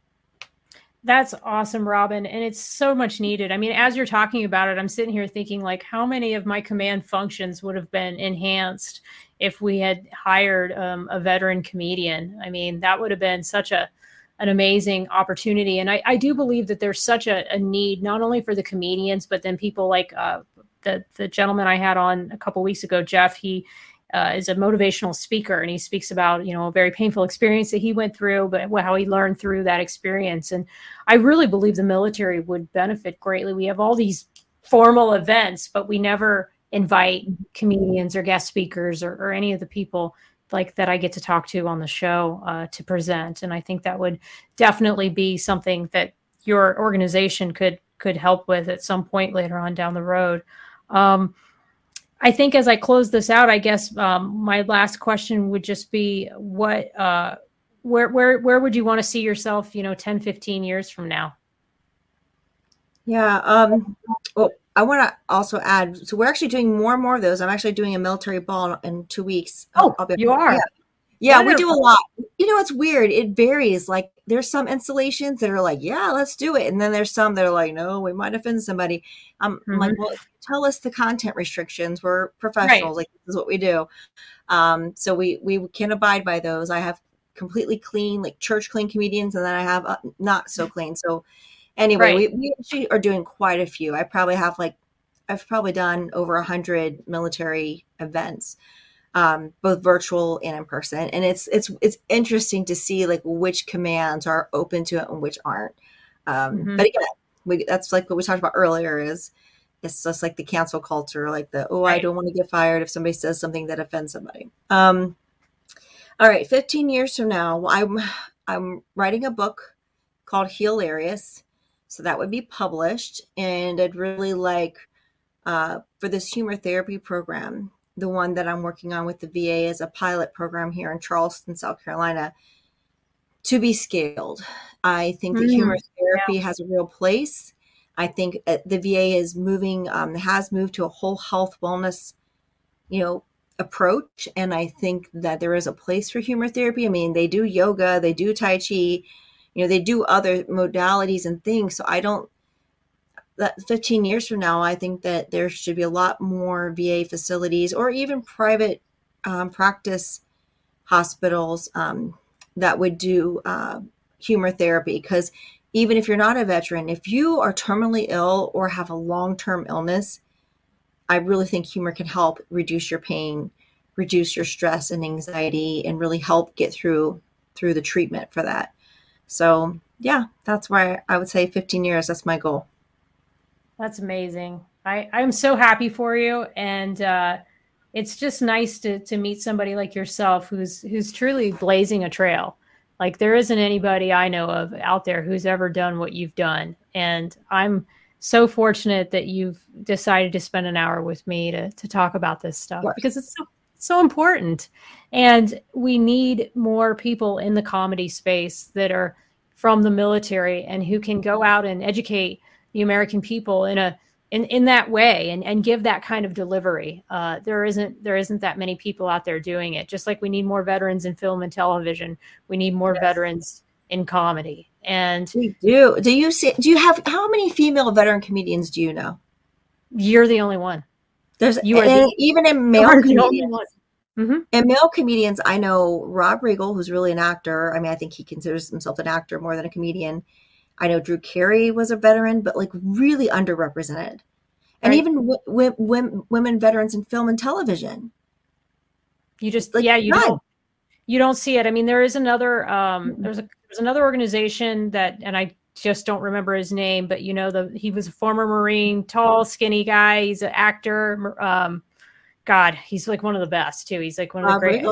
Speaker 3: That's awesome, Robin. And it's so much needed. I mean, as you're talking about it, I'm sitting here thinking, like, how many of my command functions would have been enhanced if we had hired um, a veteran comedian? I mean, that would have been such a an amazing opportunity. And I, I do believe that there's such a, a, need, not only for the comedians, but then people like uh, the, the gentleman I had on a couple weeks ago, Jeff, he uh, is a motivational speaker and he speaks about, you know, a very painful experience that he went through, but how he learned through that experience. And I really believe the military would benefit greatly. We have all these formal events, but we never invite comedians or guest speakers or, or any of the people like that I get to talk to on the show uh, to present. And I think that would definitely be something that your organization could could help with at some point later on down the road. Um, I think as I close this out, I guess um, my last question would just be what uh, where where where would you want to see yourself, you know, 10, 15 years from now?
Speaker 2: Yeah. Um, well, I want to also add. So we're actually doing more and more of those. I'm actually doing a military ball in two weeks.
Speaker 3: Oh, I'll you are.
Speaker 2: Yeah. Yeah, we do a lot. You know, it's weird. It varies. Like there's some installations that are like, yeah, let's do it. And then there's some that are like, no, we might offend somebody. Um, mm-hmm. I'm like, well, tell us the content restrictions. We're professionals. Right. Like this is what we do. Um, so we we can abide by those. I have completely clean, like church clean comedians, and then I have uh, not so clean. So anyway, right. we, we actually are doing quite a few. I probably have like I've probably done over a hundred military events, um, both virtual and in person. And it's it's it's interesting to see like which commands are open to it and which aren't. Um, mm-hmm. But again, we, that's like what we talked about earlier. Is it's just like the cancel culture, like the oh, right. I don't want to get fired if somebody says something that offends somebody. Um, all right, 15 years from now, I'm I'm writing a book called Hilarious so that would be published. And I'd really like uh, for this humor therapy program, the one that I'm working on with the VA as a pilot program here in Charleston, South Carolina, to be scaled. I think mm-hmm. the humor therapy yeah. has a real place. I think uh, the VA is moving, um, has moved to a whole health wellness, you know, approach. And I think that there is a place for humor therapy. I mean, they do yoga, they do Tai Chi, you know they do other modalities and things. So i don't that 15 years from now i think that there should be a lot more va facilities or even private um, practice hospitals um, that would do uh, humor therapy. Because even if you're not a veteran if you are terminally ill or have a long-term illness i really think humor can help reduce your pain reduce your stress and anxiety and really help get through through the treatment for that so yeah, that's why I would say 15 years. That's my goal.
Speaker 3: That's amazing. I, I'm so happy for you. And uh, it's just nice to, to meet somebody like yourself who's, who's truly blazing a trail. Like there isn't anybody I know of out there who's ever done what you've done. And I'm so fortunate that you've decided to spend an hour with me to, to talk about this stuff because it's so so important. And we need more people in the comedy space that are from the military and who can go out and educate the American people in a in, in that way and, and give that kind of delivery. Uh, there isn't there isn't that many people out there doing it. Just like we need more veterans in film and television, we need more yes. veterans in comedy. And
Speaker 2: we do. Do you see? Do you have how many female veteran comedians do you know?
Speaker 3: You're the only one.
Speaker 2: There's you are the, even in male comedians. Mm-hmm. And male comedians, I know Rob Riggle, who's really an actor. I mean, I think he considers himself an actor more than a comedian. I know Drew Carey was a veteran, but like really underrepresented. And right. even w- w- w- women veterans in film and television.
Speaker 3: You just like, yeah, you none. don't you don't see it. I mean, there is another um, there's a there's another organization that, and I just don't remember his name, but you know, the he was a former Marine, tall, skinny guy. He's an actor. Um, God, he's like one of the best too. He's like one of the great.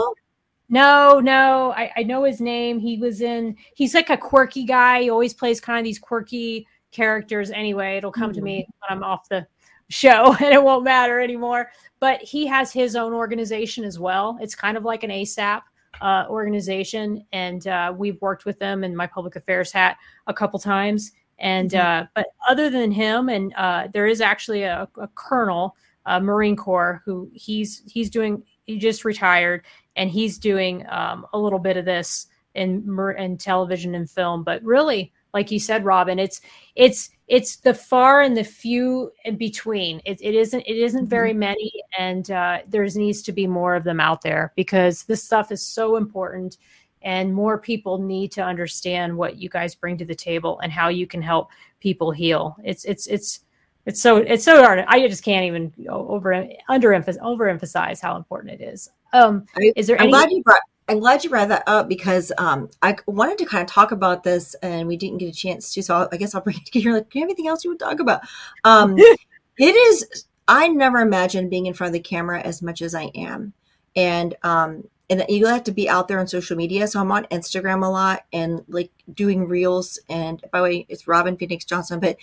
Speaker 3: No, no, I, I know his name. He was in. He's like a quirky guy. He always plays kind of these quirky characters. Anyway, it'll come mm-hmm. to me when I'm off the show, and it won't matter anymore. But he has his own organization as well. It's kind of like an ASAP uh, organization, and uh, we've worked with them in my public affairs hat a couple times. And mm-hmm. uh, but other than him, and uh, there is actually a, a colonel, a Marine Corps, who he's he's doing. He just retired, and he's doing um, a little bit of this in in television and film. But really, like you said, Robin, it's it's it's the far and the few in between. It, it isn't it isn't very mm-hmm. many, and uh, there needs to be more of them out there because this stuff is so important, and more people need to understand what you guys bring to the table and how you can help people heal. It's it's it's it's so it's so hard. I just can't even over underemphasize overemphasize how important it is. Um, is there?
Speaker 2: I'm
Speaker 3: any-
Speaker 2: glad you brought I'm glad you brought that up because um, I wanted to kind of talk about this and we didn't get a chance to. So I'll, i guess I'll bring it to you. Like, do you have anything else you would talk about? Um, it is, I never imagined being in front of the camera as much as I am. And, um, and you have to be out there on social media. So I'm on Instagram a lot and like doing reels. And by the way, it's Robin Phoenix Johnson, but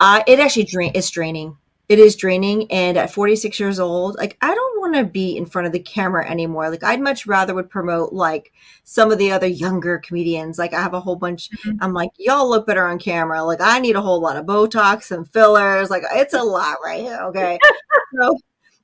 Speaker 2: uh, it actually drain, it's draining it is draining and at 46 years old like i don't want to be in front of the camera anymore. Like i'd much rather would promote like some of the other younger comedians. Like i have a whole bunch mm-hmm. i'm like y'all look better on camera. Like i need a whole lot of botox and fillers. Like it's a lot right here okay? So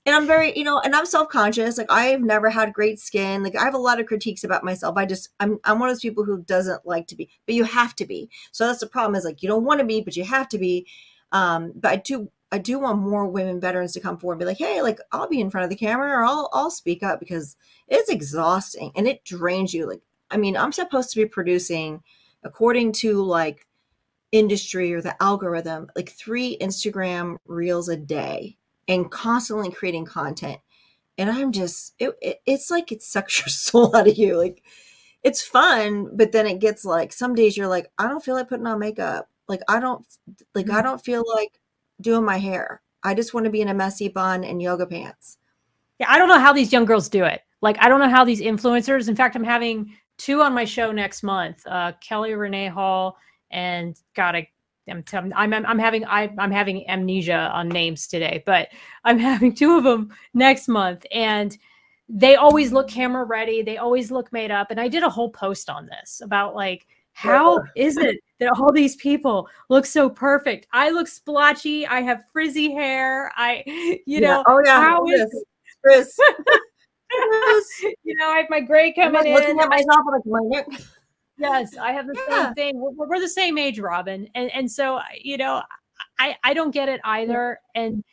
Speaker 2: and i'm very you know and i'm self-conscious. Like i've never had great skin. Like i have a lot of critiques about myself. I just i'm i'm one of those people who doesn't like to be but you have to be. So that's the problem is like you don't want to be but you have to be. Um but i do I do want more women veterans to come forward and be like, hey, like I'll be in front of the camera or I'll I'll speak up because it's exhausting and it drains you. Like, I mean, I'm supposed to be producing according to like industry or the algorithm, like three Instagram reels a day and constantly creating content. And I'm just it, it it's like it sucks your soul out of you. Like it's fun, but then it gets like some days you're like, I don't feel like putting on makeup. Like I don't like mm-hmm. I don't feel like doing my hair. I just want to be in a messy bun and yoga pants.
Speaker 3: Yeah, I don't know how these young girls do it. Like, I don't know how these influencers. In fact, I'm having two on my show next month. Uh, Kelly Renee Hall and God, I, I'm, I'm, I'm having I, I'm having amnesia on names today, but I'm having two of them next month, and they always look camera ready. They always look made up. And I did a whole post on this about like how is it that all these people look so perfect? I look splotchy. I have frizzy hair. I, you yeah. know,
Speaker 2: oh yeah, how is it? Frizz.
Speaker 3: you know, I have my gray coming I'm in. Looking at myself like my. Yes, I have the yeah. same thing. We're, we're, the same age, Robin, and and so you know, I I don't get it either, and.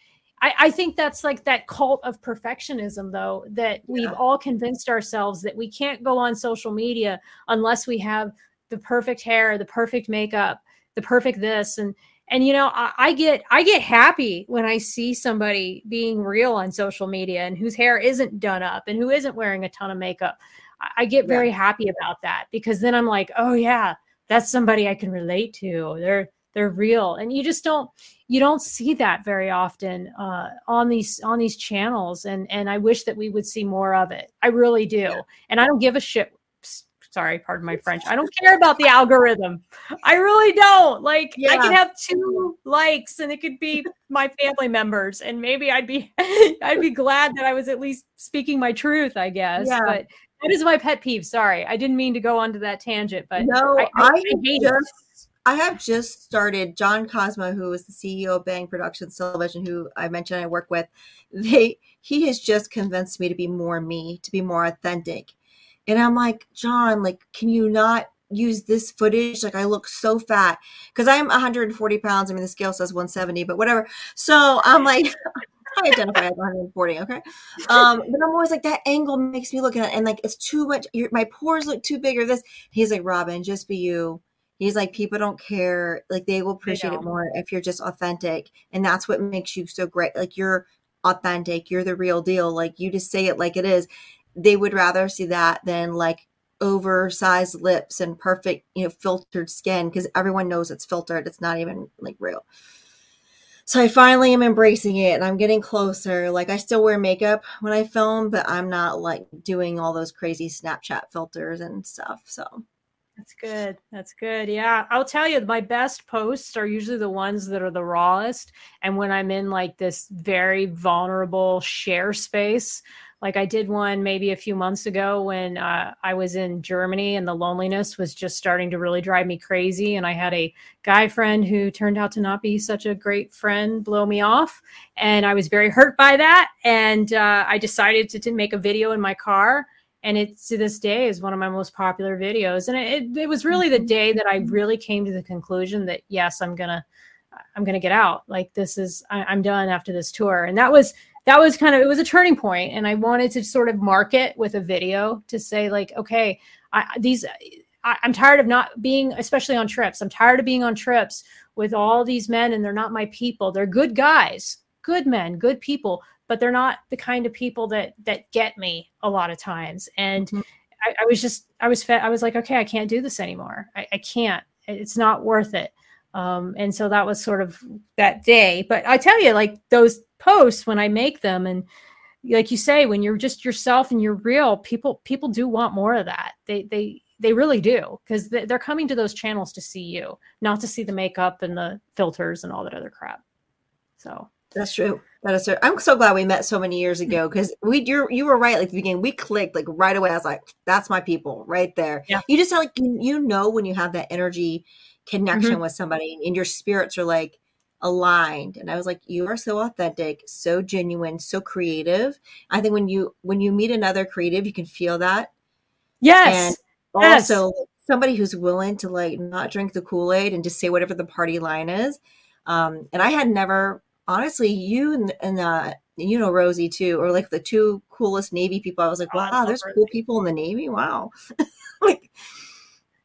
Speaker 3: I, I think that's like that cult of perfectionism, though, that we've all convinced ourselves that we can't go on social media unless we have the perfect hair, the perfect makeup, the perfect this. And and you know I, I, get i get happy when i see somebody being real on social media and whose hair isn't done up and who isn't wearing a ton of makeup. I, I get very yeah. happy about that because then i'm like oh yeah that's somebody i can relate to. They're they're real. And you just don't you don't see that very often uh, on these on these channels. And and i wish that we would see more of it. I really do. And i don't give a shit sorry, pardon my French. I don't care about the algorithm. I really don't. Like yeah. I can have two likes and it could be my family members and maybe I'd be I'd be glad that I was at least speaking my truth, I guess. Yeah. But that is my pet peeve. Sorry. I didn't mean to go onto that tangent, but
Speaker 2: no, I, I, I hate just, it. I have just started John Cosmo, who is the CEO of Bang Productions Television, who I mentioned I work with. They he has just convinced me to be more me, to be more authentic. And I'm like, John, like, can you not use this footage? Like, I look so fat because I'm 140 pounds. I mean, the scale says 170, but whatever. So I'm like, I identify as 140. Okay. Um, but I'm always like, that angle makes me look at it and like, it's too much. my pores look too big or this. He's like, Robin, just be you. He's like, people don't care. Like, they will appreciate it more if you're just authentic. And that's what makes you so great. Like, you're authentic. You're the real deal. Like, you just say it like it is they would rather see that than like oversized lips and perfect, you know, filtered skin because everyone knows it's filtered. It's not even like real. So I finally am embracing it and I'm getting closer. Like I still wear makeup when I film, but I'm not like doing all those crazy Snapchat filters and stuff. So
Speaker 3: that's good. That's good. Yeah. I'll tell you, my best posts are usually the ones that are the rawest. And when I'm in like this very vulnerable share space, Like I did one maybe a few months ago when uh, I was in Germany and the loneliness was just starting to really drive me crazy. And I had a guy friend who turned out to not be such a great friend blow me off. And I was very hurt by that. And uh, I decided to, to make a video in my car and it to this day is one of my most popular videos and it, it, was really the mm-hmm. day that i really came to the conclusion that yes i'm gonna i'm gonna get out like this is I, am done after this tour and that was that was kind of it was a turning point and i wanted to sort of mark it with a video to say like okay I, these I, i'm tired of not being especially on trips i'm tired of being on trips with all these men and they're not my people. They're good guys good men good people but they're not the kind of people that that get me a lot of times. And mm-hmm. I, I, was just i was fed i was like okay i can't do this anymore. I, I can't. It's not worth it um, and so that was sort of that day but i tell you like those posts when i make them and like you say when you're just yourself and you're real people people do want more of that they they they really do because they're coming to those channels to see you not to see the makeup and the filters and all that other crap so
Speaker 2: that's true that is, I'm so glad we met so many years ago because we you you were right like the beginning. We clicked like right away. I was like, that's my people right there. Yeah. You just like you, you know when you have that energy connection mm-hmm. with somebody and your spirits are like aligned. And I was like, you are so authentic, so genuine, so creative. I think when you when you meet another creative, you can feel that.
Speaker 3: Yes.
Speaker 2: And also yes. somebody who's willing to like not drink the Kool Aid and just say whatever the party line is. Um, and I had never honestly, you and, and uh, you know Rosie too, or like the two coolest Navy people. I was like, oh, wow, there's cool people in the Navy. Wow. like,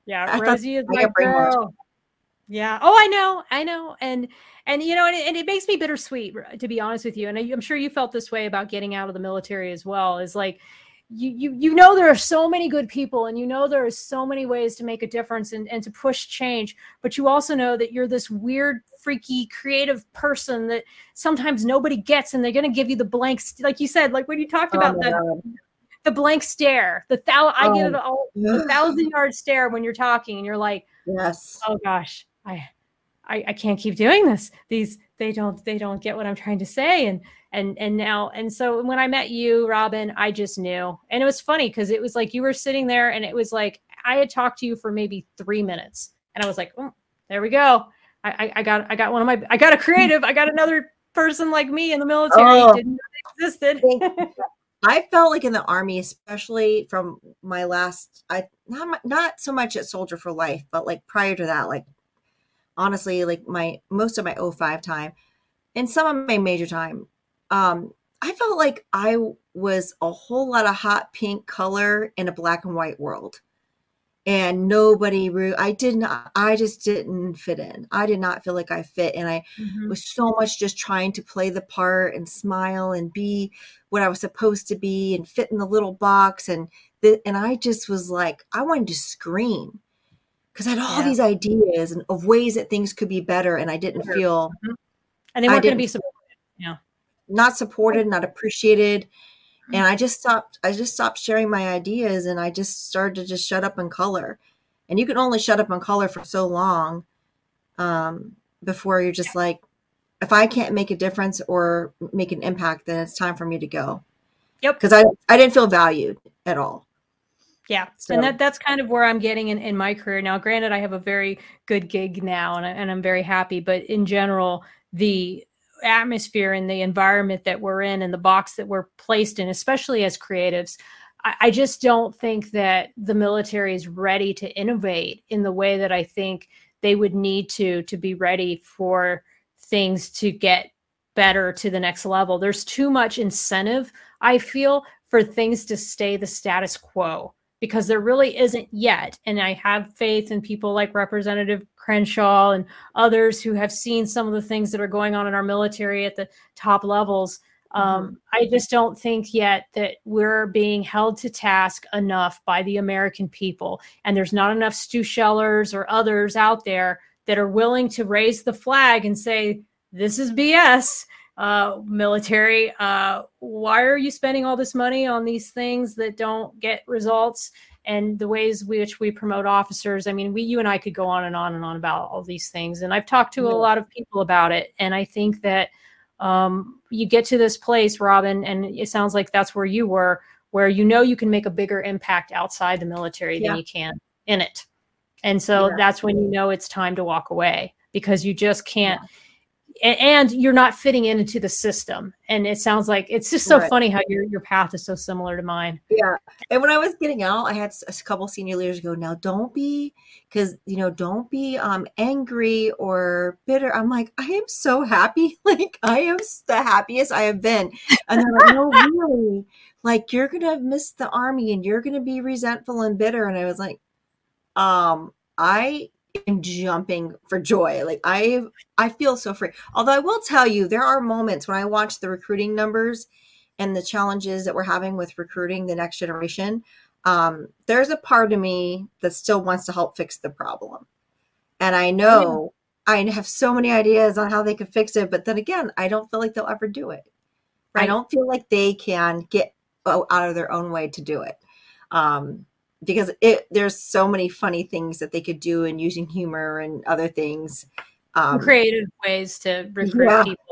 Speaker 3: yeah, I Rosie is my girl. Yeah. Oh, I know. I know. And and you know, and it, and it, makes me bittersweet to be honest with you. And I, I'm sure you felt this way about getting out of the military as well. Is like you you you know there are so many good people and you know there are so many ways to make a difference and, and to push change but you also know that you're this weird freaky creative person that sometimes nobody gets and they're going to give you the blank like you said like when you talked oh about the the blank stare the thou i get it oh, all the thousand yard stare when you're talking and you're like
Speaker 2: yes
Speaker 3: oh gosh I, I i can't keep doing this. These they don't they don't get what i'm trying to say. And and and now and so when i met you robin i just knew. And it was funny because it was like you were sitting there and it was like i had talked to you for maybe three minutes. And i was like oh, there we go. I, I got i got one of my i got a creative. I got another person like me in the military oh, didn't know existed.
Speaker 2: I felt like in the army especially from my last i not not so much at soldier for life but like prior to that like honestly like my most of my 05 time and some of my major time um, I felt like I was a whole lot of hot pink color in a black and white world. And nobody, re- I didn't, I just didn't fit in. I did not feel like I fit. And I mm-hmm. was so much just trying to play the part and smile and be what I was supposed to be and fit in the little box. And, the, and I just was like, I wanted to scream because I had all yeah. these ideas and of ways that things could be better. And I didn't feel,
Speaker 3: mm-hmm. and they weren't going to be supported. Yeah
Speaker 2: not supported, not appreciated. And I just stopped, I just stopped sharing my ideas and I just started to just shut up and color. And you can only shut up and color for so long um, before you're just like, if I can't make a difference or make an impact, then it's time for me to go.
Speaker 3: Yep.
Speaker 2: Because I, I didn't feel valued at all.
Speaker 3: Yeah. So. And that, that's kind of where I'm getting in, in my career. Now, granted, I have a very good gig now and, I, and I'm very happy, but in general, the atmosphere and the environment that we're in and the box that we're placed in, especially as creatives, I, I just don't think that the military is ready to innovate in the way that I think they would need to to be ready for things to get better to the next level. There's too much incentive, I feel, for things to stay the status quo because there really isn't yet. And I have faith in people like Representative Crenshaw and others who have seen some of the things that are going on in our military at the top levels. Um, mm-hmm. I just don't think yet that we're being held to task enough by the American people. And there's not enough Stu Schellers or others out there that are willing to raise the flag and say, this is BS uh, military. Uh, why are you spending all this money on these things that don't get results? And the ways which we promote officers. I mean, we, you and I could go on and on and on about all these things. And I've talked to a lot of people about it. And I think that um, you get to this place, Robin, and it sounds like that's where you were, where you know you can make a bigger impact outside the military yeah. than you can in it. And so yeah. that's when you know it's time to walk away because you just can't. Yeah and you're not fitting into the system. And it sounds like it's just so right. funny how your your path is so similar to mine.
Speaker 2: Yeah. And when I was getting out, I had a couple senior leaders go, "Now don't be cuz you know, don't be um angry or bitter." I'm like, "I am so happy. Like I am the happiest I have been." And they're like, "No, really. Like you're going to miss the army and you're going to be resentful and bitter." And I was like, um I am jumping for joy. Like I I feel so free. Although I will tell you there are moments when I watch the recruiting numbers and the challenges that we're having with recruiting the next generation. Um, there's a part of me that still wants to help fix the problem. And I know. I have so many ideas on how they could fix it, but then again, I don't feel like they'll ever do it. Right. I don't feel like they can get out of their own way to do it. Um, because it there's so many funny things that they could do and using humor and other things
Speaker 3: um, creative ways to recruit yeah. people.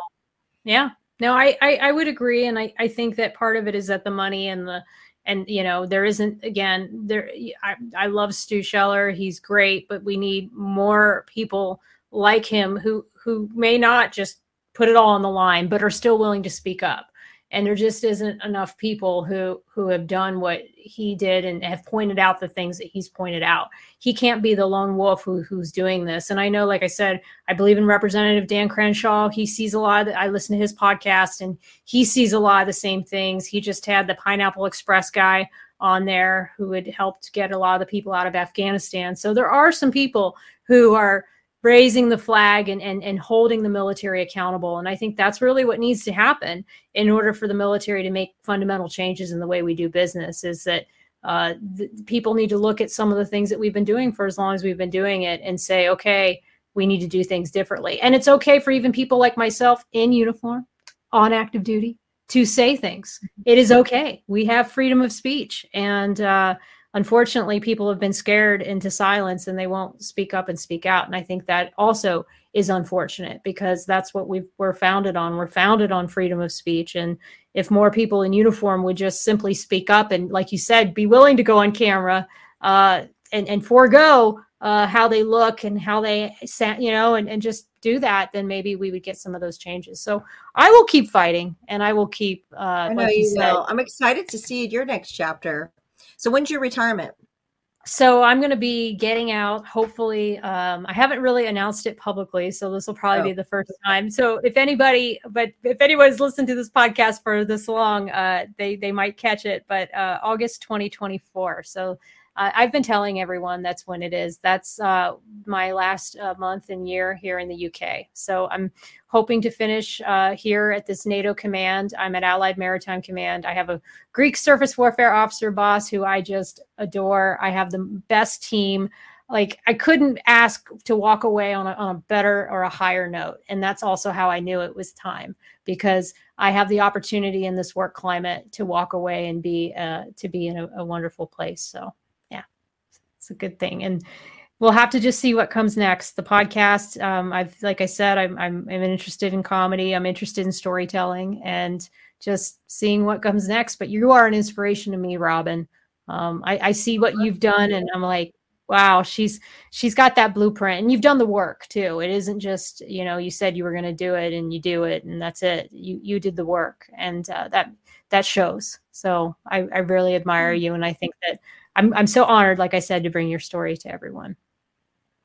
Speaker 3: Yeah. No I, I, I would agree and I, I think that part of it is that the money and the and you know there isn't again there I, I love stu scheller he's great but we need more people like him who who may not just put it all on the line but are still willing to speak up and there just isn't enough people who who have done what he did and have pointed out the things that he's pointed out. He can't be the lone wolf who, who's doing this. And i know like i said i believe in representative dan crenshaw. He sees a lot the, i listen to his podcast and he sees a lot of the same things. He just had the pineapple express guy on there who had helped get a lot of the people out of afghanistan. So there are some people who are raising the flag and, and, and holding the military accountable. And I think that's really what needs to happen in order for the military to make fundamental changes in the way we do business is that uh, the, people need to look at some of the things that we've been doing for as long as we've been doing it and say, okay, we need to do things differently. And it's okay for even people like myself in uniform, on active duty, to say things. It is okay. We have freedom of speech. And, uh, unfortunately people have been scared into silence and they won't speak up and speak out. And i think that also is unfortunate because that's what we we're founded on. We're founded on freedom of speech. And if more people in uniform would just simply speak up and like you said be willing to go on camera uh, and and forego uh, how they look and how they you know and, and just do that then maybe we would get some of those changes. So i will keep fighting and i will keep uh,
Speaker 2: i know like you, you will. I'm excited to see your next chapter so when's your retirement?
Speaker 3: So I'm going to be getting out. Hopefully, um, I haven't really announced it publicly, so this will probably oh. be the first time. So if anybody, but if anyone's listened to this podcast for this long, uh, they they might catch it. But uh, August 2024. So uh, I've been telling everyone that's when it is. That's uh, my last uh, month and year here in the UK. So I'm hoping to finish uh, here at this NATO command. I'm at Allied Maritime Command. I have a Greek surface warfare officer boss who I just adore. I have the best team. Like I couldn't ask to walk away on a, on a better or a higher note. And that's also how I knew it was time because I have the opportunity in this work climate to walk away and be uh, to be in a, a wonderful place. So it's a good thing. And we'll have to just see what comes next. The podcast, um, I've like I said, I'm, I'm I'm interested in comedy. I'm interested in storytelling and just seeing what comes next. But you are an inspiration to me, Robin. Um, I, I see what you've done, and I'm like, wow, she's she's got that blueprint, and you've done the work too. It isn't just you know you said you were going to do it, and you do it, and that's it. You you did the work, and uh, that that shows. So I, I really admire mm-hmm. you, and I think that I'm I'm so honored, like I said, to bring your story to everyone.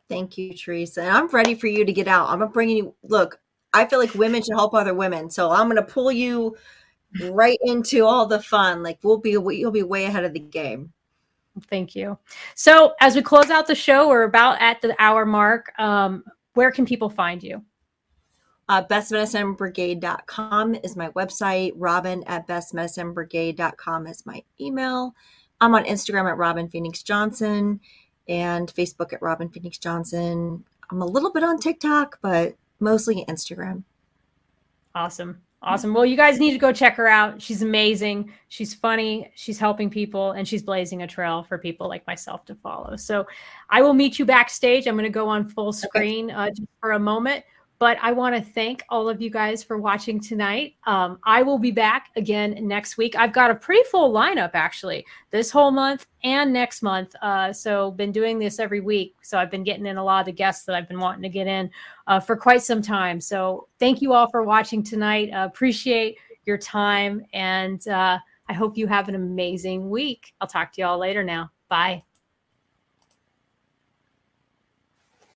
Speaker 2: Thank you, Teresa. And I'm ready for you to get out. I'm bringing you. Look, I feel like women should help other women, so I'm gonna pull you right into all the fun. Like we'll be, you'll be way ahead of the game.
Speaker 3: Thank you. So as we close out the show, we're about at the hour mark. Um, where can people find you?
Speaker 2: Uh, bestmedicinebrigade.com is my website. Robin at bestmedicinebrigade.com is my email. I'm on Instagram at Robin Phoenix Johnson and Facebook at Robin Phoenix Johnson. I'm a little bit on TikTok, but mostly Instagram.
Speaker 3: Awesome. Awesome. Well, you guys need to go check her out. She's amazing. She's funny. She's helping people and she's blazing a trail for people like myself to follow. So I will meet you backstage. I'm going to go on full screen okay. uh, just for a moment. But I want to thank all of you guys for watching tonight. Um, I will be back again next week. I've got a pretty full lineup actually this whole month and next month. Uh, so been doing this every week. So I've been getting in a lot of the guests that I've been wanting to get in uh, for quite some time. So thank you all for watching tonight. Uh, appreciate your time and uh, I hope you have an amazing week. I'll talk to you all later now. Bye.